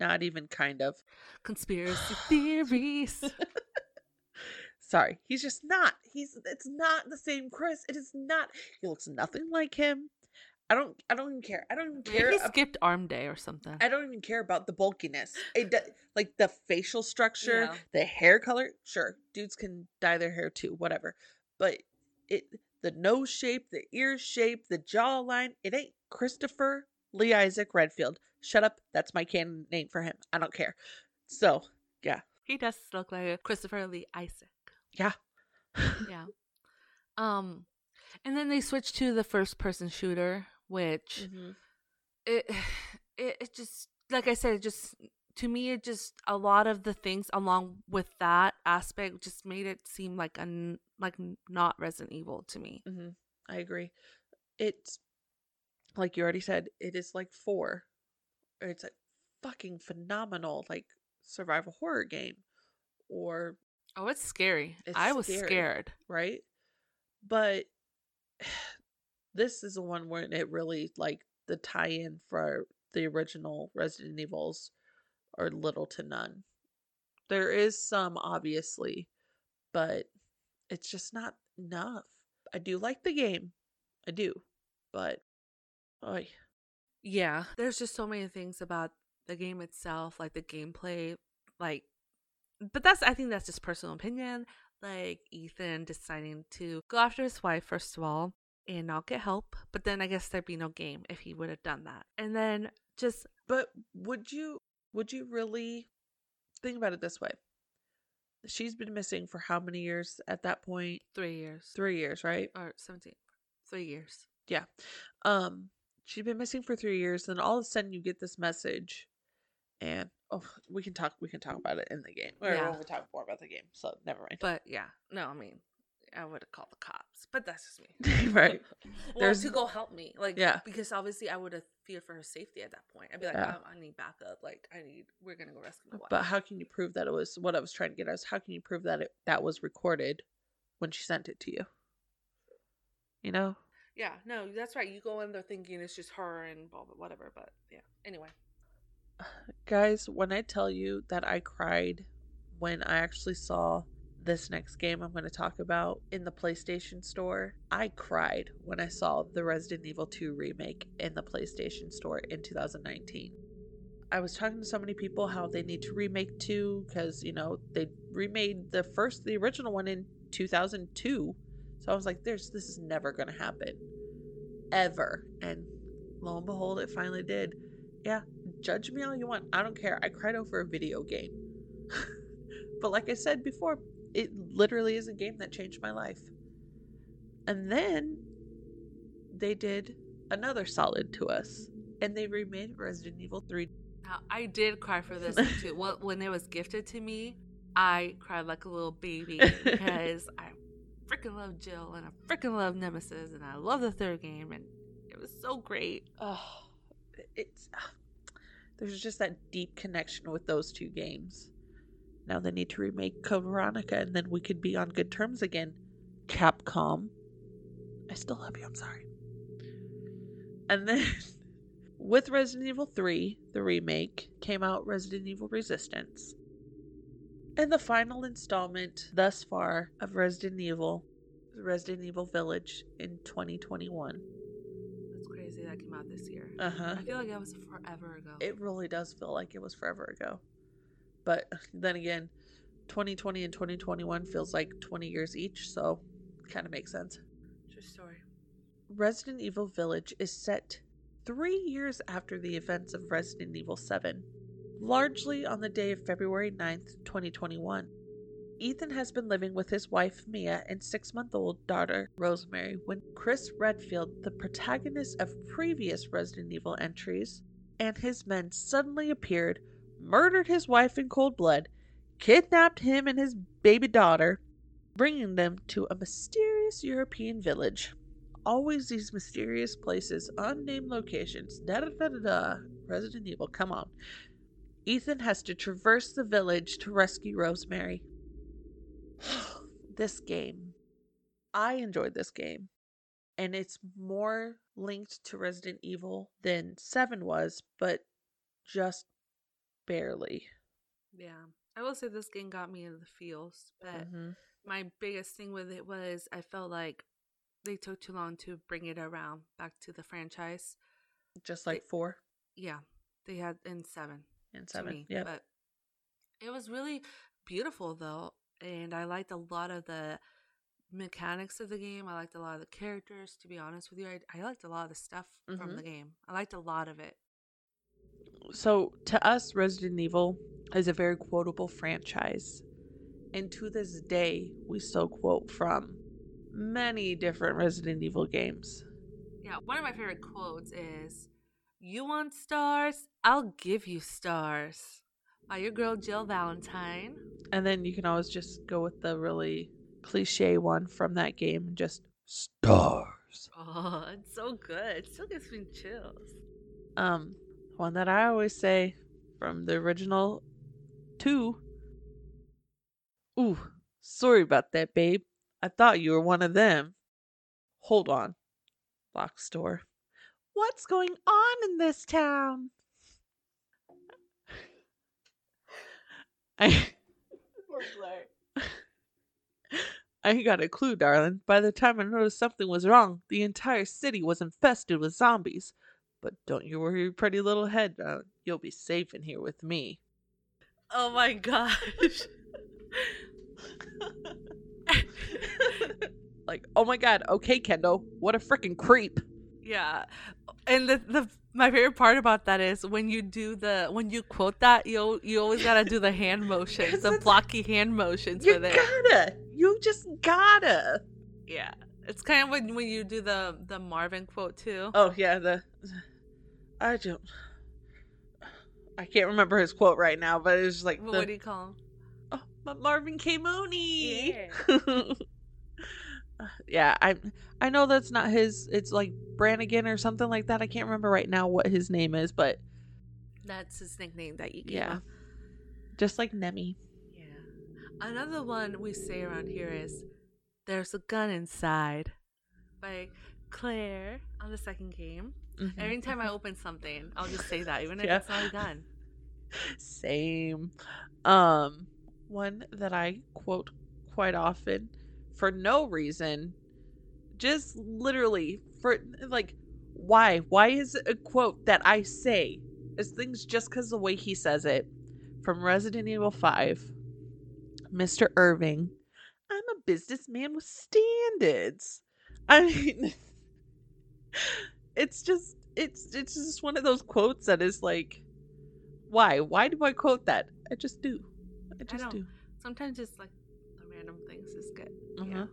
Speaker 2: not even kind of.
Speaker 1: conspiracy theories.
Speaker 2: Sorry, he's just not. He's it's not the same Chris. It is not. He looks nothing like him. I don't. I don't even care. I don't even care.
Speaker 1: Maybe he
Speaker 2: ab-
Speaker 1: skipped arm day or something.
Speaker 2: I don't even care about the bulkiness. It do- like the facial structure,
Speaker 1: Yeah.
Speaker 2: the hair color. Sure, dudes can dye their hair too, whatever. But it, the nose shape, the ear shape, the jawline. It ain't Christopher Lee Isaac Redfield. Shut up. That's my canon name for him. I don't care. So yeah,
Speaker 1: He does look like Christopher Lee Isaac.
Speaker 2: yeah.
Speaker 1: yeah. Um, and then they switch to the first person shooter, which
Speaker 2: Mhm.
Speaker 1: it, it it just like I said, it just to me it just a lot of the things along with that aspect just made it seem like a like not Resident Evil to me.
Speaker 2: hmm I agree. It's like you already said. It is like four. It's a fucking phenomenal like survival horror game, or
Speaker 1: Oh, it's scary.
Speaker 2: It's
Speaker 1: I was
Speaker 2: scary.
Speaker 1: scared.
Speaker 2: right? But this is the one where it really like the tie-in for the original Resident Evils are little to none. There is some obviously, but it's just not enough. I do like the game. I do. But oy.
Speaker 1: Yeah, there's just so many things about the game itself, like the gameplay, like but that's I think that's just personal opinion. Like Ethan deciding to go after his wife first of all and not get help, but then I guess there'd be no game if he would have done that. And then just
Speaker 2: But would you would you really think about it this way? She's been missing for how many years at that point?
Speaker 1: three years
Speaker 2: 3 years, right?
Speaker 1: or seventeen. Three years.
Speaker 2: Yeah. Um she'd been missing for 3 years and then all of a sudden you get this message and oh we can talk we can talk about it in the game. Or
Speaker 1: Yeah.
Speaker 2: we'll talk more about the game. So never mind.
Speaker 1: But yeah, no, I mean, I would have called the cops. But that's just me.
Speaker 2: right.
Speaker 1: Well,
Speaker 2: There's-
Speaker 1: to go help me, like,
Speaker 2: Yeah.
Speaker 1: because obviously I would have feared for her safety at that point. I'd be like,
Speaker 2: Yeah.
Speaker 1: I, I need backup. Like, I need, we're gonna go rescue my wife.
Speaker 2: But how can you prove that it was what I was trying to get at is how can you prove that it that was recorded when she sent it to you? You know?
Speaker 1: Yeah, no, that's right. You go in there thinking it's just her and blah blah whatever. But yeah, anyway.
Speaker 2: Guys, when I tell you that I cried when I actually saw this next game I'm going to talk about in the PlayStation Store, I cried when I saw the Resident Evil 2 remake in the PlayStation Store in 2019. I was talking to so many people how they need to remake 2 because, you know, they remade the first, the original one in 2002. So I was like, there's, this is never going to happen. Ever. And lo and behold, it finally did. Yeah, judge me all you want. I don't care. I cried over a video game. but like I said before, it literally is a game that changed my life. And then they did another solid to us. And they remade Resident Evil 3.
Speaker 1: Now, I did cry for this too. Well, when it was gifted to me, I cried like a little baby because I freaking love Jill and I freaking love Nemesis and I love the third game and it was so great.
Speaker 2: Oh, it's there's just that deep connection with those two games. Now they need to remake Code Veronica, and then we could be on good terms again. Capcom, I still love you. I'm sorry. And then with Resident Evil 3, the remake, came out Resident Evil Resistance. And the final installment thus far of Resident Evil, Resident Evil Village in 2021.
Speaker 1: That's crazy that came out this year.
Speaker 2: Uh huh.
Speaker 1: I feel like that was forever ago.
Speaker 2: It really does feel like it was forever ago. But then again, 2020 and 2021 feels like 20 years each, so kind of makes sense.
Speaker 1: True story.
Speaker 2: Resident Evil Village is set three years after the events of Resident Evil 7, largely on the day of February 9th, 2021. Ethan has been living with his wife Mia and six month old daughter Rosemary when Chris Redfield, the protagonist of previous Resident Evil entries, and his men suddenly appeared, murdered his wife in cold blood, kidnapped him and his baby daughter, bringing them to a mysterious European village. Always these mysterious places, unnamed locations. Da da da da da. Resident Evil, come on. Ethan has to traverse the village to rescue Rosemary. this game. I enjoyed this game. And it's more linked to Resident Evil than 7 was, but just barely.
Speaker 1: Yeah. I will say this game got me in the feels, but
Speaker 2: Mhm.
Speaker 1: my biggest thing with it was I felt like they took too long to bring it around back to the franchise.
Speaker 2: Just like 4
Speaker 1: Yeah, they had in seven.
Speaker 2: And 7.
Speaker 1: me,
Speaker 2: Yep.
Speaker 1: But it was really beautiful though, and I liked a lot of the mechanics of the game. I liked a lot of the characters. To be honest with you, I, I liked a lot of the stuff from
Speaker 2: Mhm.
Speaker 1: the game. I liked a lot of it.
Speaker 2: So, to us, Resident Evil is a very quotable franchise. And to this day, we still quote from many different Resident Evil games.
Speaker 1: Yeah, one of my favorite quotes is, "You want stars? I'll give you stars." By your girl Jill Valentine.
Speaker 2: And then you can always just go with the really cliche one from that game just stars.
Speaker 1: Oh, it's so good. It still gives me chills.
Speaker 2: Um, one that I always say from the original two. Ooh, sorry about that, babe. I thought you were one of them. Hold on. Lock store. What's going on in this town? I I got a clue, darling. By the time I noticed something was wrong, the entire city was infested with zombies. But don't you worry your pretty little head, darling. You'll be safe in here with me.
Speaker 1: Oh my gosh.
Speaker 2: like, oh my god, okay, Kendo, what a freaking creep.
Speaker 1: Yeah. And the the my favorite part about that is when you do the when you quote that you you always gotta do the hand motions, the blocky hand motions
Speaker 2: You
Speaker 1: with it.
Speaker 2: gotta. You just gotta.
Speaker 1: Yeah, it's kind of when when you do the the Marvin quote too.
Speaker 2: Oh yeah, the I don't. I can't remember his quote right now, but it was just like
Speaker 1: What
Speaker 2: the,
Speaker 1: what do you call him?
Speaker 2: oh, Marvin K. Mooney. Yeah, I I know that's not his. It's like Brannigan or something like that. I can't remember right now what his name is, but
Speaker 1: That's his nickname that you gave
Speaker 2: Yeah. just like Nemi.
Speaker 1: Yeah. Another one we say around here is "There's a gun inside" by Claire on the second game.
Speaker 2: Mhm.
Speaker 1: Every time I open something, I'll just say that, even if
Speaker 2: Yeah.
Speaker 1: it's not a gun.
Speaker 2: Same. Um, one that I quote quite often for no reason, just literally for like, why? Why is it a quote that I say? Is things just because the way he says it from Resident Evil 5. Mr. Irving, I'm a businessman with standards. I mean, it's just it's it's just one of those quotes that is like why why do i quote that i just do i just
Speaker 1: know.
Speaker 2: do
Speaker 1: Sometimes it's like things is good.
Speaker 2: uh-huh.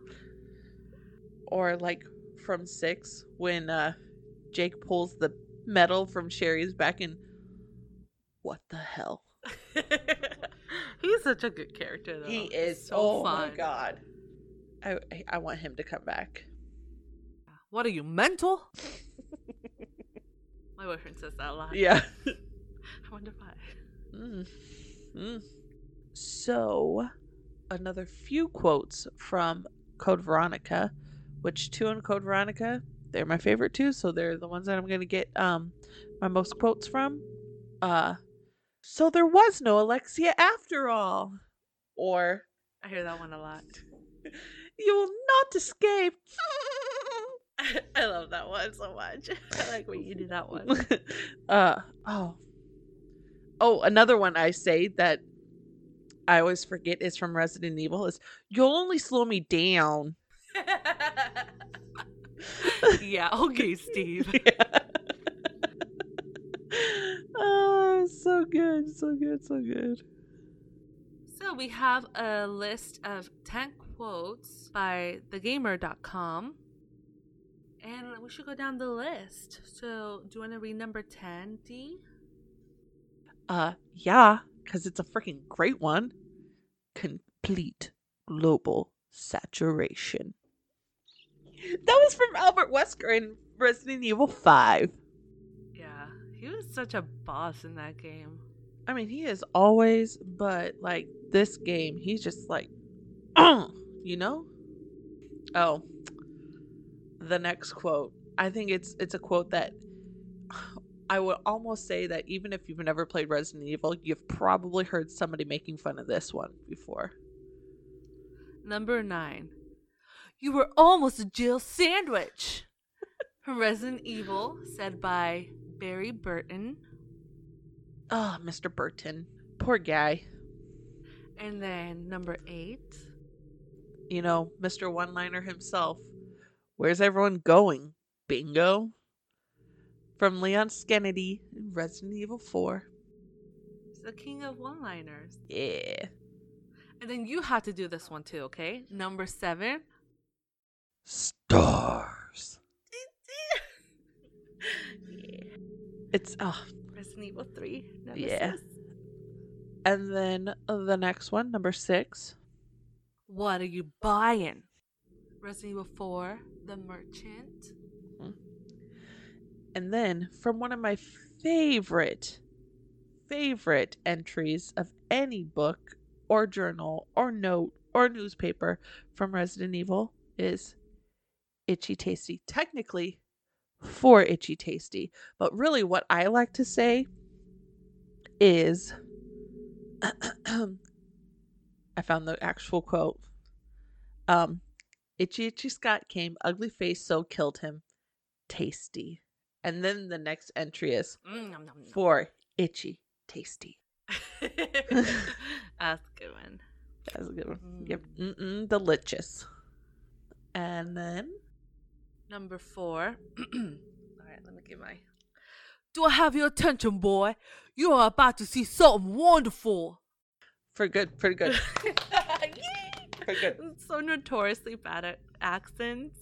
Speaker 2: or like from six when uh jake pulls the metal from sherry's back and what the hell
Speaker 1: He's such a good character, though.
Speaker 2: he is
Speaker 1: so
Speaker 2: oh
Speaker 1: fun.
Speaker 2: my god I, I i want him to come back
Speaker 1: What are you mental? my boyfriend says that a lot.
Speaker 2: yeah
Speaker 1: I wonder why.
Speaker 2: Mm. Mm. So, another few quotes from Code Veronica, which two in Code Veronica, they're my favorite too, so they're the ones that I'm going to get um my most quotes from. Uh so there was no Alexia after all. Or
Speaker 1: I hear that one a lot.
Speaker 2: you will not escape.
Speaker 1: I love that one so much. I like when you do that one.
Speaker 2: uh oh. Oh, another one I say that I always forget is from Resident Evil is you'll only slow me down.
Speaker 1: yeah, okay, Steve.
Speaker 2: oh, so good, so good, so good.
Speaker 1: So we have a list of 10 quotes by thegamer.com. And we should go down the list. So, do you want to read number 10, D?
Speaker 2: Uh yeah, cuz it's a freaking great one. Complete global saturation. That was from Albert Wesker in Resident Evil 5.
Speaker 1: Yeah, he was such a boss in that game.
Speaker 2: I mean, he is always, but like this game, he's just like, you know. Oh, the next quote. I think it's it's a quote that I would almost say that even if you've never played Resident Evil, you've probably heard somebody making fun of this one before.
Speaker 1: Number 9. You were almost a Jill sandwich. Resident Evil, said by Barry Burton.
Speaker 2: Ah, oh, Mr. Burton, poor guy.
Speaker 1: And then number 8.
Speaker 2: You know, Mr. One-Liner himself. Where's everyone going? Bingo. From Leon S. Kennedy, in Resident Evil 4.
Speaker 1: He's the king of one liners.
Speaker 2: Yeah.
Speaker 1: And then you had to do this one too, okay? Number 7.
Speaker 2: Stars.
Speaker 1: yeah.
Speaker 2: It's oh,
Speaker 1: Resident Evil 3.
Speaker 2: Yeah.
Speaker 1: Nemesis.
Speaker 2: and then the next one, number six.
Speaker 1: What are you buying? Resident Evil 4, The Merchant.
Speaker 2: And then from one of my favorite, favorite entries of any book or journal or note or newspaper from Resident Evil is Itchy Tasty. Technically, for Itchy Tasty. But really, what I like to say is I found the actual quote. Um, Itchy Itchy Scott came, ugly face so killed him. Tasty. And then the next entry is
Speaker 1: Mm, nom, nom, nom.
Speaker 2: for Itchy Tasty.
Speaker 1: That's a good one.
Speaker 2: That's a good one.
Speaker 1: Mm.
Speaker 2: Yep. Mm-mm, delicious. And then
Speaker 1: Number 4. All right, let me get my. Do I have your attention, boy? You are about to see something wonderful.
Speaker 2: for good, pretty good. Pretty good.
Speaker 1: I'm so notoriously bad at accents.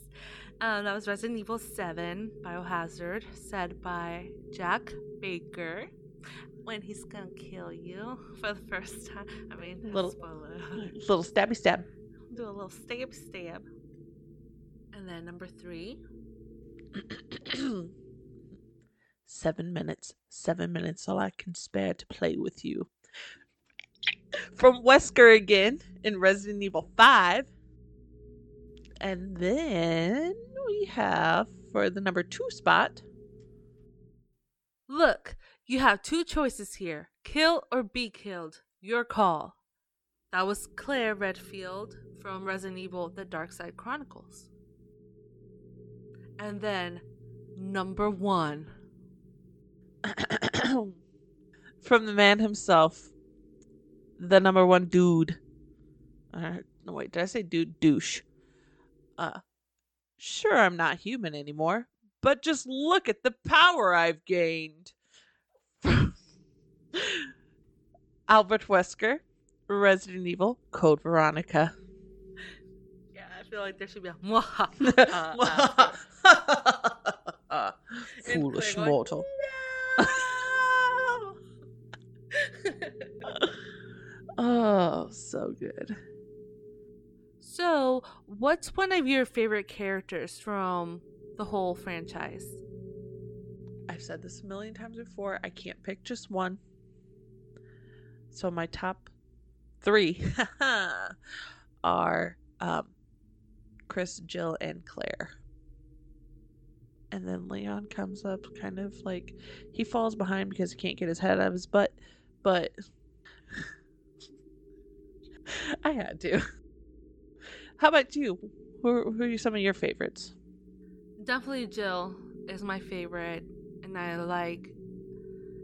Speaker 1: Um, that was Resident Evil 7 Biohazard, said by Jack Baker. When he's gonna kill you for the first time. I mean,
Speaker 2: Little-
Speaker 1: spoiler.
Speaker 2: Little stabby stab.
Speaker 1: Do a little stab stab. And then number three.
Speaker 2: seven minutes. Seven minutes, all I can spare to play with you. From Wesker again in Resident Evil 5. And then we have for the number two spot.
Speaker 1: Look, you have two choices here kill or be killed. Your call. That was Claire Redfield from Resident Evil The Dark Side Chronicles. And then number one.
Speaker 2: From the man himself, the number one dude. Uh, no, wait, did I say dude? Douche. Uh, sure, I'm not human anymore, but just look at the power I've gained. Albert Wesker, Resident Evil, Code Veronica.
Speaker 1: Yeah, I feel like there should be a mwaha. uh,
Speaker 2: Foolish mortal. oh, so good.
Speaker 1: so, what's one of your favorite characters from the whole franchise?
Speaker 2: I've said this a million times before. I can't pick just one. So my top three are um, Chris, Jill, and Claire. And then Leon comes up kind of like he falls behind because he can't get his head out of his butt, but I had to. How about you? Who, who are some of your favorites?
Speaker 1: Definitely Jill is my favorite, and I like,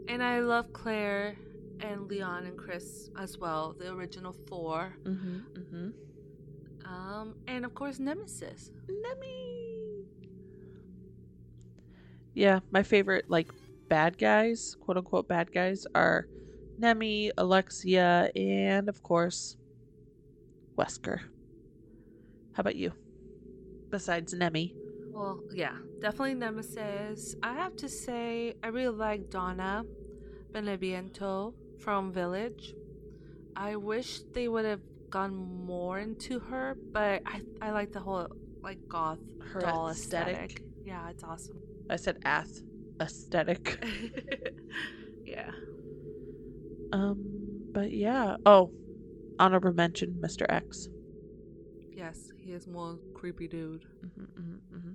Speaker 1: and I love Claire and Leon and Chris as well, the original four.
Speaker 2: Mm-hmm. Mm-hmm.
Speaker 1: Um, and of course Nemesis.
Speaker 2: Nemi. Yeah, my favorite like bad guys, quote unquote bad guys, are Nemi, Alexia, and of course Wesker. How about you? Besides Nemi.
Speaker 1: Well, yeah, definitely Nemesis. I have to say, I really like Donna Beneviento from Village. I wish they would have gone more into her, but I I like the whole like goth
Speaker 2: Her
Speaker 1: doll
Speaker 2: aesthetic.
Speaker 1: aesthetic. Yeah, it's awesome.
Speaker 2: I said ath aesthetic.
Speaker 1: yeah.
Speaker 2: Um, but yeah. Oh, honorable mention, Mr. X.
Speaker 1: Yes, he is more creepy dude.
Speaker 2: hmm hmm hmm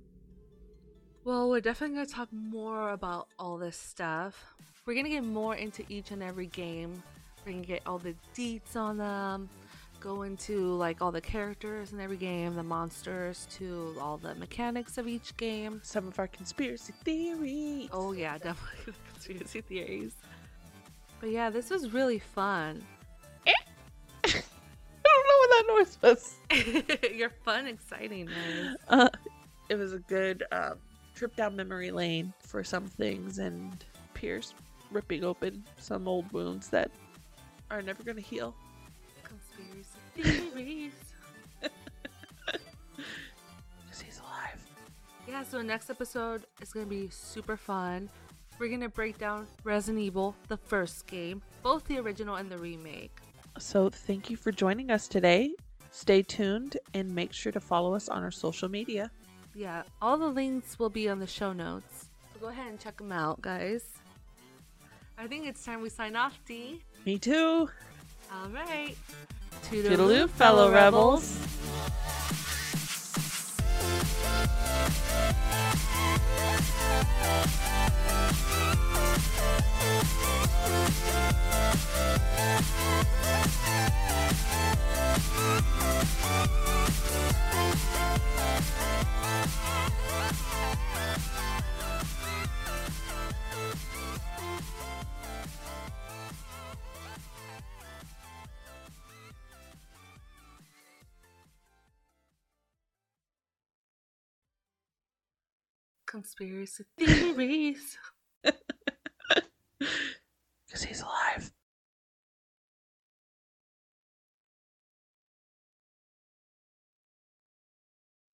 Speaker 1: Well, we're definitely going to talk more about all this stuff. We're going to get more into each and every game. We're going to get all the deets on them, go into like all the characters in every game, the monsters, to all the mechanics of each game.
Speaker 2: Some of our conspiracy theories.
Speaker 1: Oh, yeah, definitely the conspiracy theories. But yeah, this was really fun.
Speaker 2: That noise was.
Speaker 1: You're fun, exciting, man.
Speaker 2: Uh, it was a good um, trip down memory lane for some things, and Pierce ripping open some old wounds that are never going to heal.
Speaker 1: Conspiracy theories.
Speaker 2: Because he's alive.
Speaker 1: Yeah, so next episode is going to be super fun. We're going to break down Resident Evil, the first game, both the original and the remake.
Speaker 2: So, thank you for joining us today. Stay tuned and make sure to follow us on our social media.
Speaker 1: Yeah, all the links will be on the show notes. So go ahead and check them out, guys. I think it's time we sign off, D.
Speaker 2: Me too.
Speaker 1: All right. To do.
Speaker 2: Toodaloo, fellow rebels.
Speaker 1: Conspiracy theories. because he's alive.